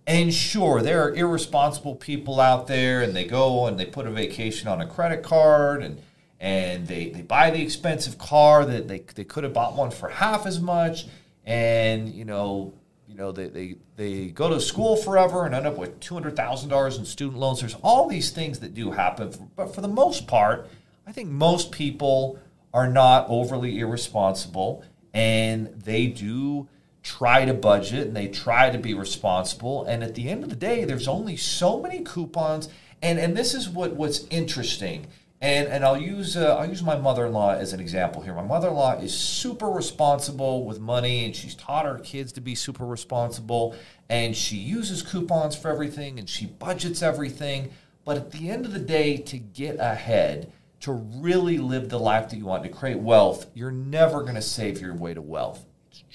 And sure, there are irresponsible people out there and they go and they put a vacation on a credit card and and they, they buy the expensive car that they, they could have bought one for half as much and you know you know they, they, they go to school forever and end up with $200000 in student loans there's all these things that do happen but for the most part i think most people are not overly irresponsible and they do try to budget and they try to be responsible. And at the end of the day, there's only so many coupons. And and this is what what's interesting. And and I'll use uh, I'll use my mother-in-law as an example here. My mother-in-law is super responsible with money, and she's taught her kids to be super responsible. And she uses coupons for everything, and she budgets everything. But at the end of the day, to get ahead, to really live the life that you want, to create wealth, you're never going to save your way to wealth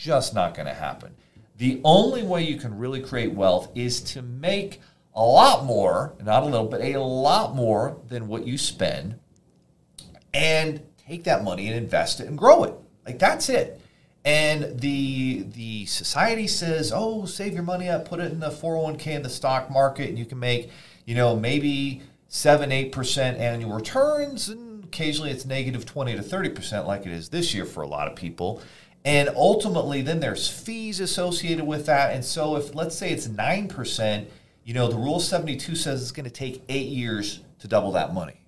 just not going to happen. The only way you can really create wealth is to make a lot more, not a little, but a lot more than what you spend and take that money and invest it and grow it. Like that's it. And the the society says, "Oh, save your money up, put it in the 401k in the stock market and you can make, you know, maybe 7 8% annual returns and occasionally it's negative 20 to 30% like it is this year for a lot of people." And ultimately, then there's fees associated with that. And so, if let's say it's 9%, you know, the Rule 72 says it's going to take eight years to double that money.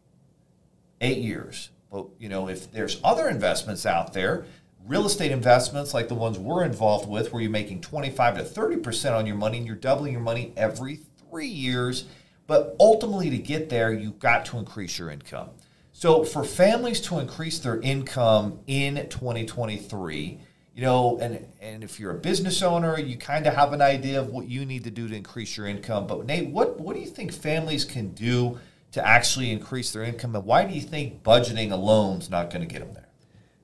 Eight years. But, you know, if there's other investments out there, real estate investments like the ones we're involved with, where you're making 25 to 30% on your money and you're doubling your money every three years. But ultimately, to get there, you've got to increase your income. So for families to increase their income in 2023, you know, and and if you're a business owner, you kind of have an idea of what you need to do to increase your income. But Nate, what what do you think families can do to actually increase their income, and why do you think budgeting alone is not going to get them there?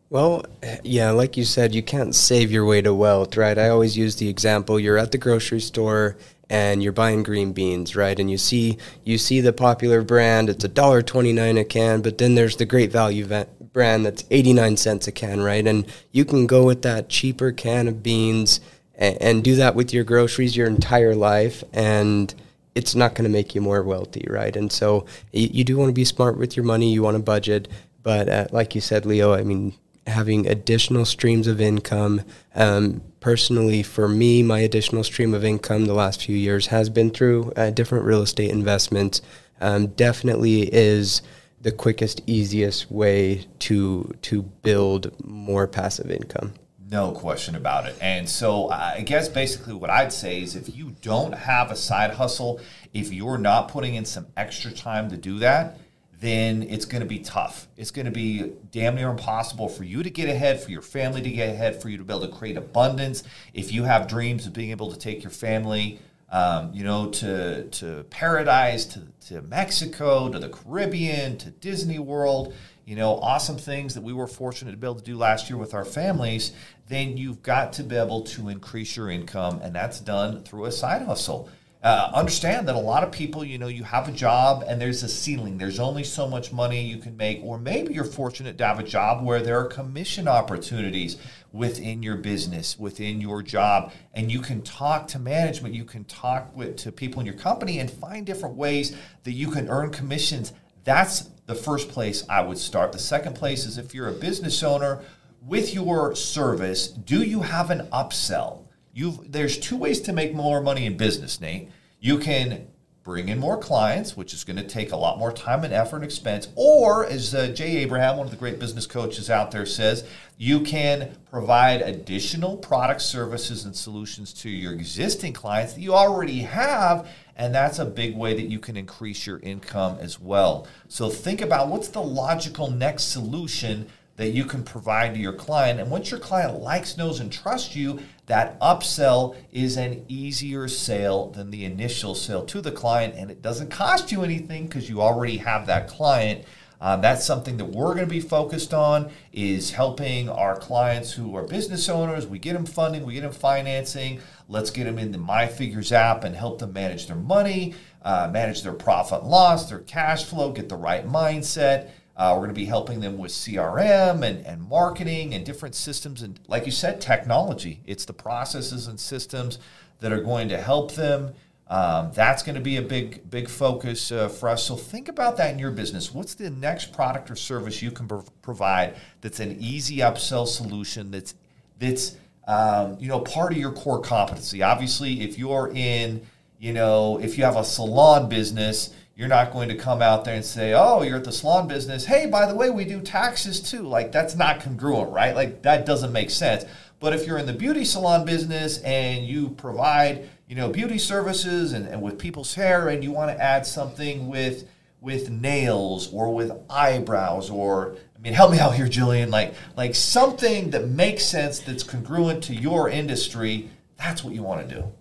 Well, yeah, like you said, you can't save your way to wealth, right? I always use the example: you're at the grocery store and you're buying green beans, right? And you see you see the popular brand, it's a dollar twenty nine a can, but then there's the great value brand that's eighty nine cents a can, right? And you can go with that cheaper can of beans and, and do that with your groceries your entire life, and it's not going to make you more wealthy, right? And so you, you do want to be smart with your money, you want to budget, but uh, like you said, Leo, I mean having additional streams of income, um, personally, for me, my additional stream of income the last few years has been through uh, different real estate investments. Um, definitely is the quickest, easiest way to to build more passive income. No question about it. And so I guess basically what I'd say is if you don't have a side hustle, if you're not putting in some extra time to do that, then it's going to be tough. It's going to be damn near impossible for you to get ahead, for your family to get ahead, for you to be able to create abundance. If you have dreams of being able to take your family, um, you know, to to paradise, to, to Mexico, to the Caribbean, to Disney World, you know, awesome things that we were fortunate to be able to do last year with our families, then you've got to be able to increase your income, and that's done through a side hustle uh, understand that a lot of people, you know, you have a job and there's a ceiling. There's only so much money you can make, or maybe you're fortunate to have a job where there are commission opportunities within your business, within your job, and you can talk to management, you can talk with to people in your company and find different ways that you can earn commissions. That's the first place I would start. The second place is if you're a business owner with your service, do you have an upsell? You've, there's two ways to make more money in business, Nate. You can bring in more clients, which is going to take a lot more time and effort and expense. Or, as uh, Jay Abraham, one of the great business coaches out there, says, you can provide additional products, services, and solutions to your existing clients that you already have. And that's a big way that you can increase your income as well. So, think about what's the logical next solution that you can provide to your client. And once your client likes, knows, and trusts you, that upsell is an easier sale than the initial sale to the client. And it doesn't cost you anything because you already have that client. Uh, that's something that we're going to be focused on is helping our clients who are business owners. We get them funding, we get them financing. Let's get them in the MyFigures app and help them manage their money, uh, manage their profit loss, their cash flow, get the right mindset. Uh, we're going to be helping them with CRM and, and marketing and different systems. And like you said, technology. It's the processes and systems that are going to help them. Um, that's going to be a big, big focus uh, for us. So think about that in your business. What's the next product or service you can pro- provide that's an easy upsell solution that's that's um, you know part of your core competency? Obviously, if you're in you know if you have a salon business you're not going to come out there and say, oh, you're at the salon business. Hey, by the way, we do taxes too. Like, that's not congruent, right? Like, that doesn't make sense. But if you're in the beauty salon business and you provide, you know, beauty services and, and with people's hair and you want to add something with, with nails or with eyebrows or I mean help me out here Jillian like like something that makes sense that's congruent to your industry that's what you want to do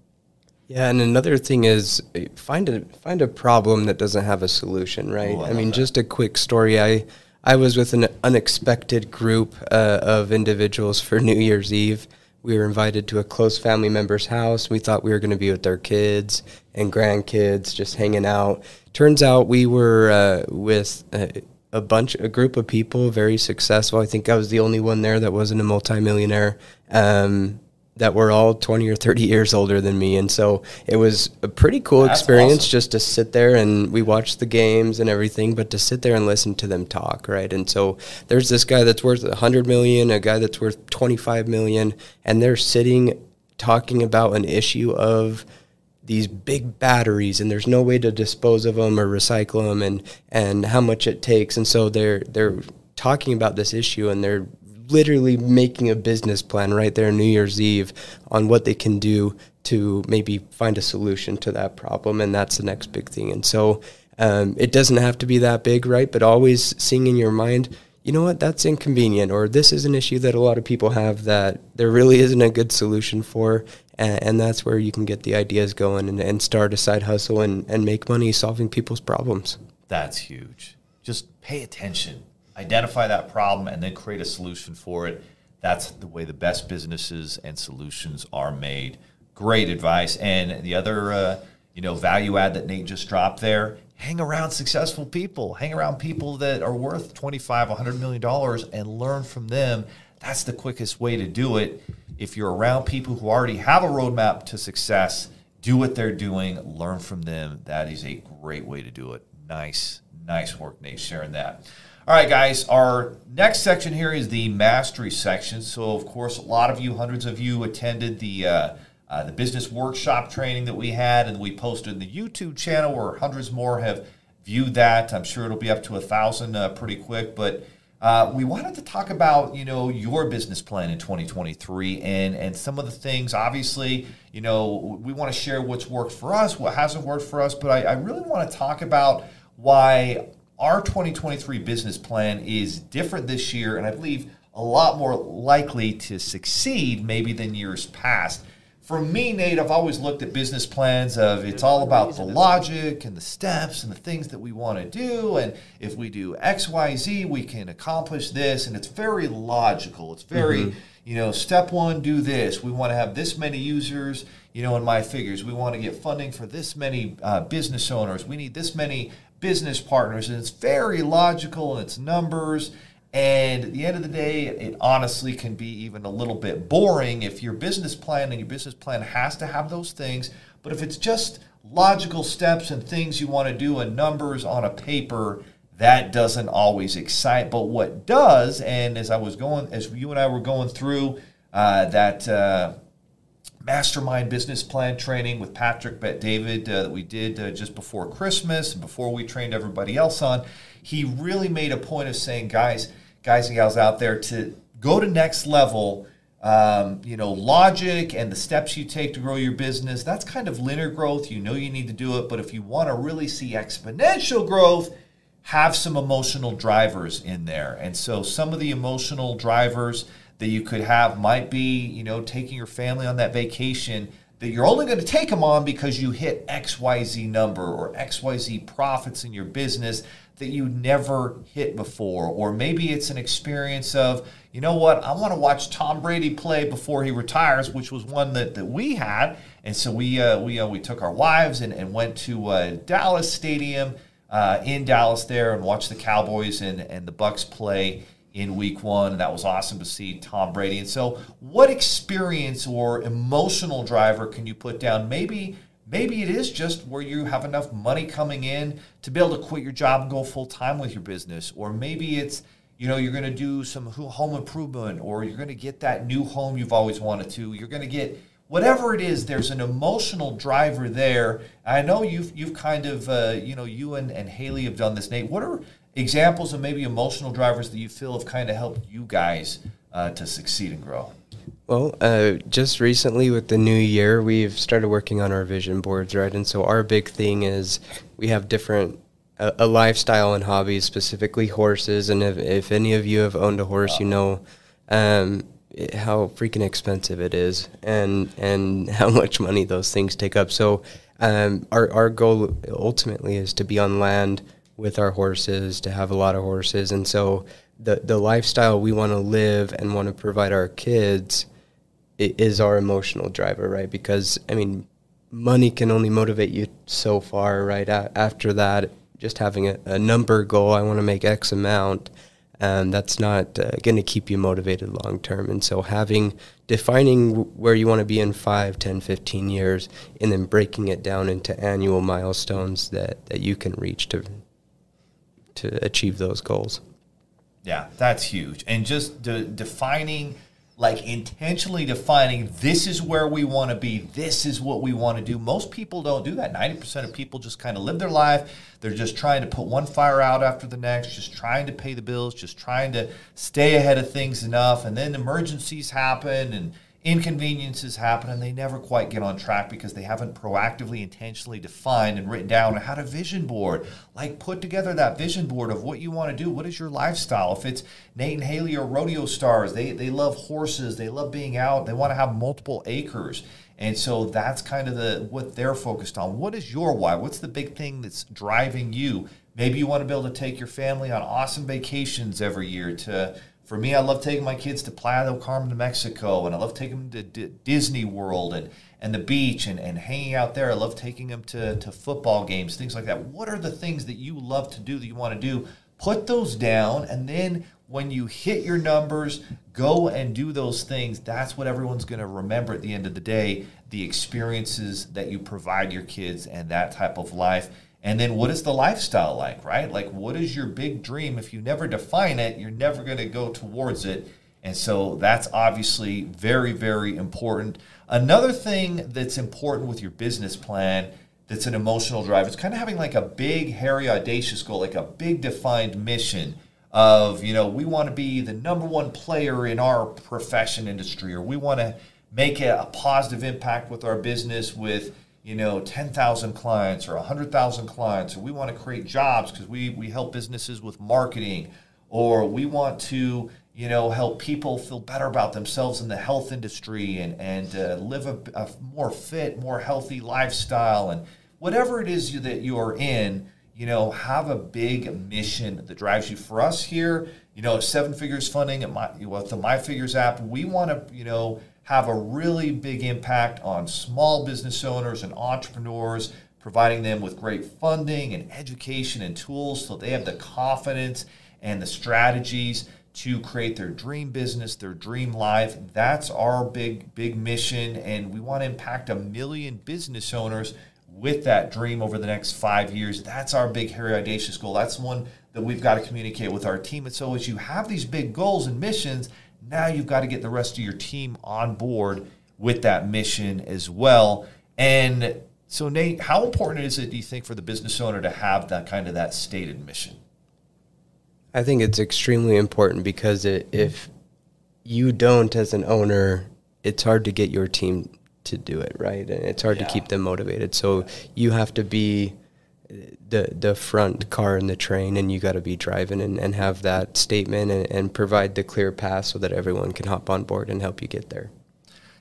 yeah, and another thing is eh, find a find a problem that doesn't have a solution, right? Ooh, I, I mean, that. just a quick story. I I was with an unexpected group uh, of individuals for New Year's Eve. We were invited to a close family member's house. We thought we were going to be with their kids and grandkids, just hanging out. Turns out we were uh, with. a bunch, a group of people, very successful. I think I was the only one there that wasn't a multimillionaire. Um, that were all 20 or 30 years older than me. And so it was a pretty cool That's experience awesome. just to sit there and we watched the games and everything, but to sit there and listen to them talk, right? And so there's this guy that's worth 100 million, a guy that's worth 25 million, and they're sitting talking about an issue of these big batteries and there's no way to dispose of them or recycle them and and how much it takes and so they're they're talking about this issue and they're literally making a business plan right there New Year's Eve on what they can do to maybe find a solution to that problem. And that's the next big thing. And so um, it doesn't have to be that big, right? But always seeing in your mind, you know what, that's inconvenient, or this is an issue that a lot of people have that there really isn't a good solution for. And, and that's where you can get the ideas going and, and start a side hustle and, and make money solving people's problems. That's huge. Just pay attention identify that problem and then create a solution for it. That's the way the best businesses and solutions are made. Great advice. And the other, uh, you know, value add that Nate just dropped there: hang around successful people. Hang around people that are worth 25, 100 million dollars, and learn from them. That's the quickest way to do it. If you're around people who already have a roadmap to success, do what they're doing, learn from them. That is a great way to do it. Nice, nice work, Nate, sharing that. All right, guys, our next section here is the mastery section. So, of course, a lot of you, hundreds of you, attended the uh, uh, the business workshop training that we had, and we posted in the YouTube channel where hundreds more have viewed that. I'm sure it'll be up to a thousand uh, pretty quick, but. Uh, we wanted to talk about you know your business plan in 2023 and and some of the things obviously you know we want to share what's worked for us what hasn't worked for us but I, I really want to talk about why our 2023 business plan is different this year, and I believe a lot more likely to succeed maybe than years past. For me, Nate, I've always looked at business plans of it's all about the logic and the steps and the things that we want to do. And if we do X, Y, Z, we can accomplish this. And it's very logical. It's very, mm-hmm. you know, step one, do this. We want to have this many users, you know, in my figures. We want to get funding for this many uh, business owners. We need this many business partners. And it's very logical and it's numbers. And at the end of the day, it honestly can be even a little bit boring if your business plan and your business plan has to have those things. But if it's just logical steps and things you want to do and numbers on a paper, that doesn't always excite. But what does, and as I was going, as you and I were going through uh, that uh, mastermind business plan training with Patrick Bet-David uh, that we did uh, just before Christmas and before we trained everybody else on, he really made a point of saying, guys, guys and gals out there, to go to next level. Um, you know, logic and the steps you take to grow your business, that's kind of linear growth. You know you need to do it. But if you want to really see exponential growth, have some emotional drivers in there. And so some of the emotional drivers that you could have might be, you know, taking your family on that vacation that you're only going to take them on because you hit XYZ number or XYZ profits in your business that you never hit before. Or maybe it's an experience of, you know what, I want to watch Tom Brady play before he retires, which was one that, that we had. And so we, uh, we, uh, we took our wives and, and went to uh, Dallas Stadium uh, in Dallas there and watched the Cowboys and, and the Bucks play in week one. And that was awesome to see Tom Brady. And so, what experience or emotional driver can you put down? Maybe. Maybe it is just where you have enough money coming in to be able to quit your job and go full time with your business. Or maybe it's, you know, you're going to do some home improvement or you're going to get that new home you've always wanted to. You're going to get whatever it is, there's an emotional driver there. I know you've you've kind of uh, you know you and, and Haley have done this. Nate, what are examples of maybe emotional drivers that you feel have kind of helped you guys uh, to succeed and grow? Well, uh, just recently with the new year, we've started working on our vision boards, right? And so our big thing is we have different a, a lifestyle and hobbies, specifically horses. And if, if any of you have owned a horse, you know um, it, how freaking expensive it is, and and how much money those things take up. So um, our our goal ultimately is to be on land with our horses, to have a lot of horses. And so the, the lifestyle we want to live and want to provide our kids is our emotional driver, right? Because, I mean, money can only motivate you so far, right? after that, just having a, a number goal, I want to make X amount, and that's not uh, going to keep you motivated long term. And so having, defining where you want to be in 5, 10, 15 years, and then breaking it down into annual milestones that, that you can reach to, to achieve those goals. Yeah, that's huge. And just de- defining, like intentionally defining, this is where we want to be, this is what we want to do. Most people don't do that. 90% of people just kind of live their life. They're just trying to put one fire out after the next, just trying to pay the bills, just trying to stay ahead of things enough. And then emergencies happen and inconveniences happen and they never quite get on track because they haven't proactively intentionally defined and written down Or how to vision board. Like put together that vision board of what you want to do. What is your lifestyle? If it's nate and haley are rodeo stars they, they love horses they love being out they want to have multiple acres. And so that's kind of the what they're focused on. What is your why? What's the big thing that's driving you? Maybe you want to be able to take your family on awesome vacations every year to for me, I love taking my kids to Playa del Carmen, Mexico, and I love taking them to D- Disney World and, and the beach and, and hanging out there. I love taking them to, to football games, things like that. What are the things that you love to do that you want to do? Put those down, and then when you hit your numbers, go and do those things. That's what everyone's going to remember at the end of the day the experiences that you provide your kids and that type of life. And then what is the lifestyle like, right? Like, what is your big dream? If you never define it, you're never going to go towards it. And so that's obviously very, very important. Another thing that's important with your business plan that's an emotional drive, it's kind of having like a big, hairy, audacious goal, like a big defined mission of, you know, we want to be the number one player in our profession industry, or we want to make a, a positive impact with our business with, you know, 10,000 clients or 100,000 clients, or we want to create jobs because we, we help businesses with marketing, or we want to, you know, help people feel better about themselves in the health industry and, and uh, live a, a, more fit, more healthy lifestyle. And whatever it is that you're in, you know, have a big mission that drives you. For us here, you know, Seven Figures Funding at my, with the My Figures app, we want to, you know, have a really big impact on small business owners and entrepreneurs, providing them with great funding and education and tools so they have the confidence and the strategies to create their dream business, their dream life. That's our big, big mission. And we want to impact a million business owners with that dream over the next five years. That's our big, hairy, audacious goal. That's one that we've got to communicate with our team. And so, as you have these big goals and missions, now you've got to get the rest of your team on board with that mission as well. And so, Nate, how important is it, do you think, for the business owner to have that kind of that stated mission? I think it's extremely important because it, if you don't, as an owner, it's hard to get your team to do it right, and it's hard yeah. to keep them motivated. So you have to be the the front car in the train, and you got to be driving and, and have that statement and, and provide the clear path so that everyone can hop on board and help you get there.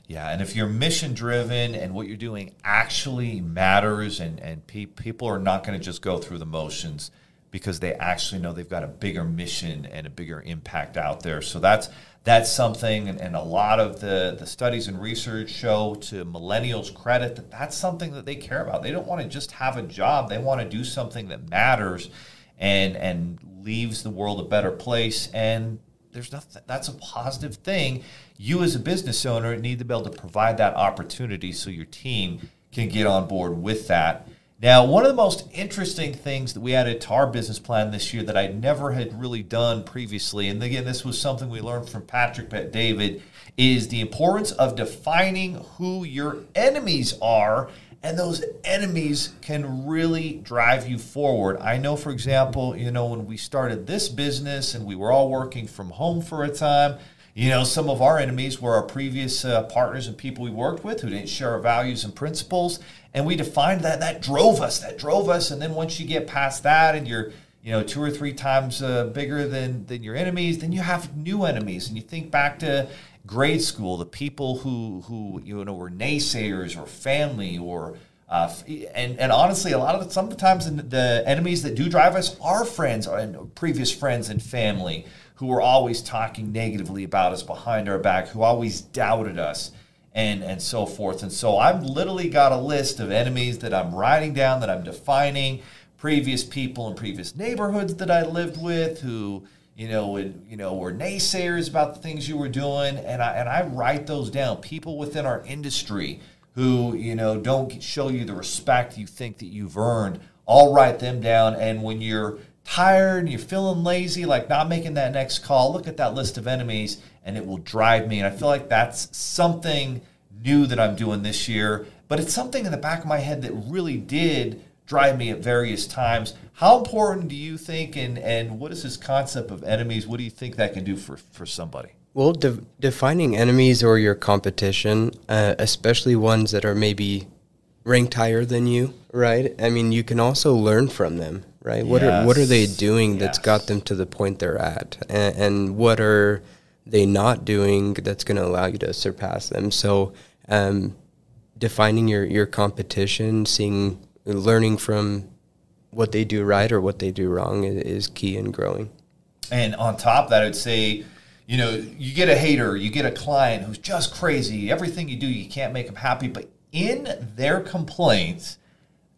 Yeah, and if you're mission driven and what you're doing actually matters, and and pe- people are not going to just go through the motions because they actually know they've got a bigger mission and a bigger impact out there. So that's that's something, and, and, a lot of the, the studies and research show to millennials' credit that that's something that they care about. They don't want to just have a job; they want to do something that matters and and leaves the world a better place. And there's nothing that's a positive thing. You as a business owner need to be able to provide that opportunity so your team can get on board with that. Now, one of the most interesting things that we added to our business plan this year that I never had really done previously, and again, this was something we learned from Patrick Bet-David, is the importance of defining who your enemies are. And those enemies can really drive you forward. I know, for example, you know, when we started this business and we were all working from home for a time, you know, some of our enemies were our previous uh, partners and people we worked with who didn't share our values and principles. And we defined that. That drove us. That drove us. And then once you get past that and you're, you know, two or three times uh, bigger than, than your enemies, then you have new enemies. And you think back to grade school, the people who, who you know, were naysayers or family or uh, and, and honestly, a lot of the, sometimes the enemies that do drive us are friends and previous friends and family who were always talking negatively about us behind our back, who always doubted us, and and so forth. And so I've literally got a list of enemies that I'm writing down, that I'm defining, previous people in previous neighborhoods that I lived with, who you know you know were naysayers about the things you were doing, and I and I write those down. People within our industry who you know don't show you the respect you think that you've earned. I'll write them down, and when you're tired and you're feeling lazy, like not making that next call, look at that list of enemies and it will drive me. And I feel like that's something new that I'm doing this year, but it's something in the back of my head that really did drive me at various times. How important do you think, and, and what is this concept of enemies? What do you think that can do for, for somebody? Well, de- defining enemies or your competition, uh, especially ones that are maybe ranked higher than you, right? I mean, you can also learn from them right? What are what are they doing yes. that's got them to the point they're at, and, and what are they not doing that's going to allow you to surpass them? So, um, defining your your competition, seeing, learning from what they do right or what they do wrong is, is key in growing. And on top of that, I'd say you know, you get a hater, you get a client who's just crazy. Everything you do, you can't make them happy. But in their complaints,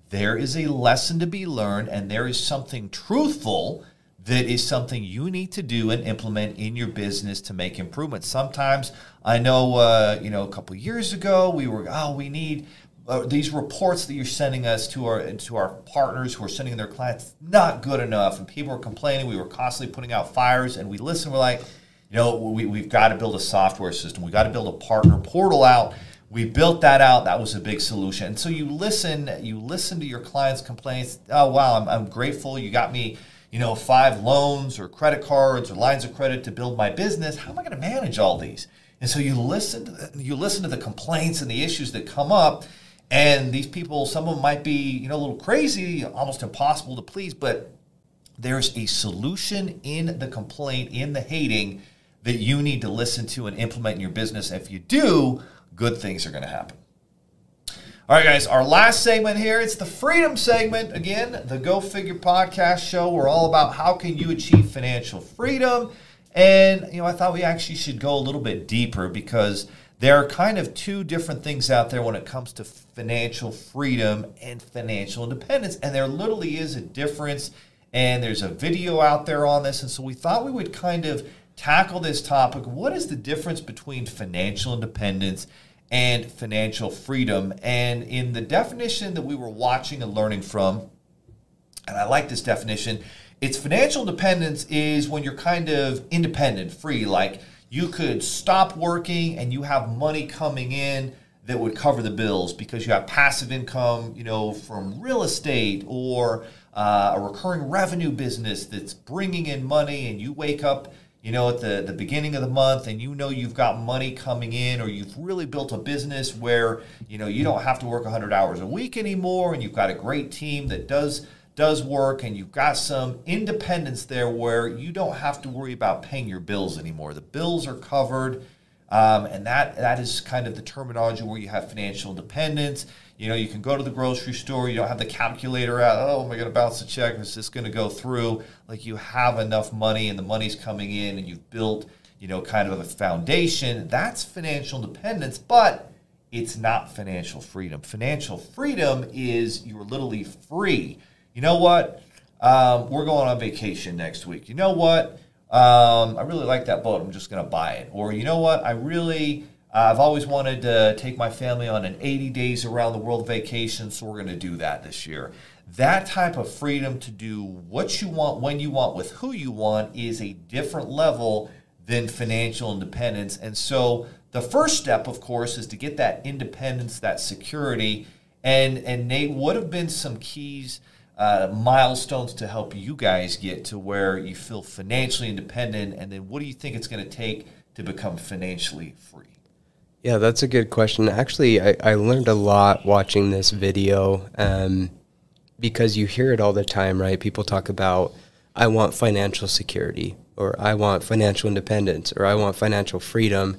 there is a lesson to be learned and there is something truthful that is something you need to do and implement in your business to make improvements. Sometimes I know, uh, you know, a couple years ago we were, oh, we need uh, these reports that you're sending us to our to our partners who are sending their clients not good enough. And people are complaining. We were constantly putting out fires and we listen we're like you know we, we've got to build a software system. We've got to build a partner portal out we built that out. That was a big solution. And so you listen you listen to your clients complaints. Oh wow I'm, I'm grateful you got me you know five loans or credit cards or lines of credit to build my business. How am i going to manage all these? And so you listen to the, you listen to the complaints and the issues that come up and these people, some of them might be, you know, a little crazy, almost impossible to please, but there's a solution in the complaint, in the hating that you need to listen to and implement in your business. If you do, good things are going to happen. All right, guys, our last segment here, it's the freedom segment. Again, the Go Figure podcast show. We're all about how can you achieve financial freedom. And, you know, I thought we actually should go a little bit deeper because there are kind of two different things out there when it comes to financial freedom and financial independence. And there literally is a difference. And there's a video out there on this. And so we thought we would kind of tackle this topic. What is the difference between financial independence and financial freedom? And in the definition that we were watching and learning from, and I like this definition, it's financial independence is when you're kind of independent, free, like you could stop working and you have money coming in that would cover the bills because you have passive income, you know, from real estate or uh, a recurring revenue business that's bringing in money and you wake up you know at the, the beginning of the month and you know you've got money coming in or you've really built a business where you know you don't have to work 100 hours a week anymore and you've got a great team that does does work and you've got some independence there where you don't have to worry about paying your bills anymore. The bills are covered. Um, and that that is kind of the terminology where you have financial independence. You know, you can go to the grocery store. You don't have the calculator out. Oh, am I going to bounce the check? Is this going to go through? Like you have enough money, and the money's coming in, and you've built, you know, kind of a foundation. That's financial independence, but it's not financial freedom. Financial freedom is you're literally free you know what? Um, we're going on vacation next week. You know what? Um, I really like that boat. I'm just going to buy it. Or you know what? I really, I've always wanted to take my family on an 80 days around the world vacation, so we're going to do that this year. That type of freedom to do what you want, when you want, with who you want is a different level than financial independence. And so the first step, of course, is to get that independence, that security. And, and Nate, what have been some keys? uh, milestones to help you guys get to where you feel financially independent? And then what do you think it's going to take to become financially free? Yeah, that's a good question. Actually, I, I learned a lot watching this video um, because you hear it all the time, right? People talk about, I want financial security, or I want financial independence, or I want financial freedom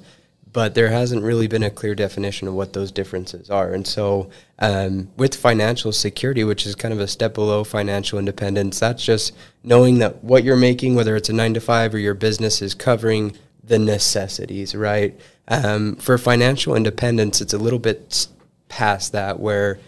but there hasn't really been a clear definition of what those differences are. And so, um, with financial security, which is kind of a step below financial independence, that's just knowing that what you're making, whether it's a nine to five or your business, is covering the necessities, right? Um, for financial independence, it's a little bit past that, where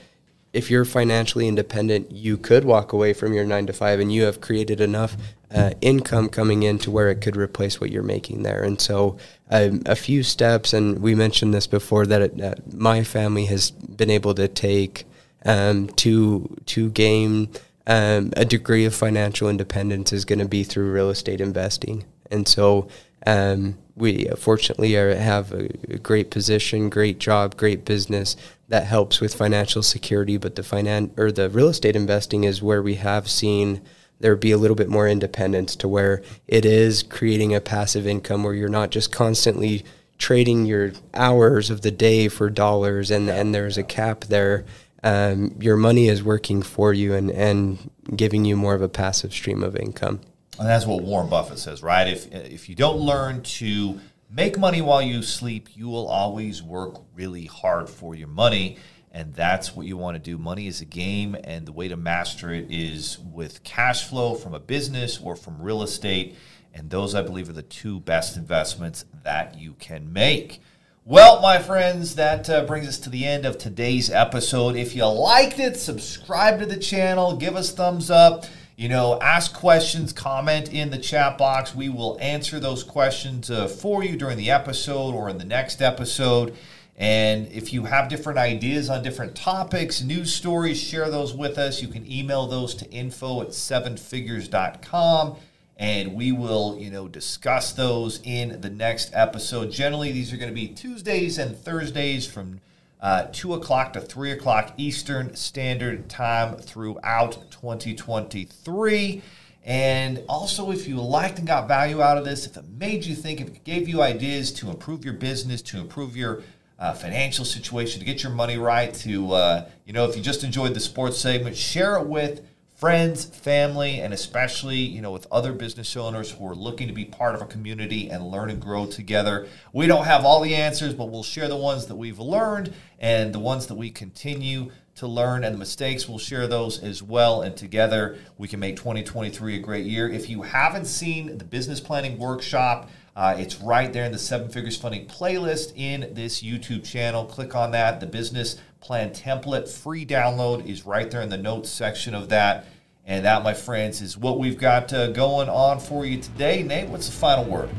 if you're financially independent, you could walk away from your nine to five and you have created enough uh, income coming in to where it could replace what you're making there. And so, um, a few steps, and we mentioned this before, that, it, that my family has been able to take um, to to gain um, a degree of financial independence is going to be through real estate investing. And so, um, we fortunately are, have a, a, great position, great job, great business that helps with financial security. But the finan- or the real estate investing is where we have seen there be a little bit more independence to where it is creating a passive income where you're not just constantly trading your hours of the day for dollars and and there's a cap there. Um, your money is working for you and, and giving you more of a passive stream of income. And that's what Warren Buffett says, right? If if you don't learn to make money while you sleep, you will always work really hard for your money. And that's what you want to do. Money is a game, and the way to master it is with cash flow from a business or from real estate. And those, I believe, are the two best investments that you can make. Well, my friends, that uh, brings us to the end of today's episode. If you liked it, subscribe to the channel, give us thumbs up. You know, ask questions, comment in the chat box. We will answer those questions uh, for you during the episode or in the next episode. And if you have different ideas on different topics, news stories, share those with us. You can email those to info at sevenfigures.com and we will, you know, discuss those in the next episode. Generally, these are going to be Tuesdays and Thursdays from uh, 2 o'clock to 3 o'clock Eastern Standard Time throughout 2023. And also, if you liked and got value out of this, if it made you think, if it gave you ideas to improve your business, to improve your uh, financial situation, to get your money right, to, uh, you know, if you just enjoyed the sports segment, share it with friends, family, and especially, you know, with other business owners who are looking to be part of a community and learn and grow together. We don't have all the answers, but we'll share the ones that we've learned and the ones that we continue to learn and the mistakes we'll share those as well and together we can make 2023 a great year. If you haven't seen the business planning workshop uh, it's right there in the seven figures funding playlist in this youtube channel. Click on that. The business plan template free download is right there in the notes section of that and that, my friends, is what we've got uh, going on for you today. Nate, what's the final word?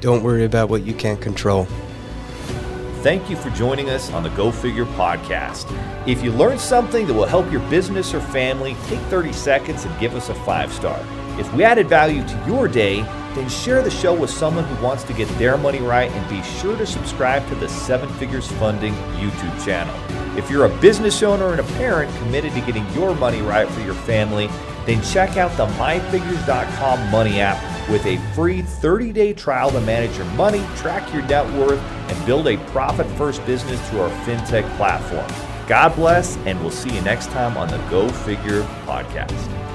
Don't worry about what you can't control. Thank you for joining us on the Go Figure podcast. If you learned something that will help your business or family, take 30 seconds and give us a five star. If we added value to your day, then share the show with someone who wants to get their money right and be sure to subscribe to the Seven Figures Funding YouTube channel. If you're a business owner and a parent committed to getting your money right for your family, then check out the myfigures.com money app with a free 30 day trial to manage your money, track your net worth, and build a profit first business through our fintech platform. God bless, and we'll see you next time on the Go Figure podcast.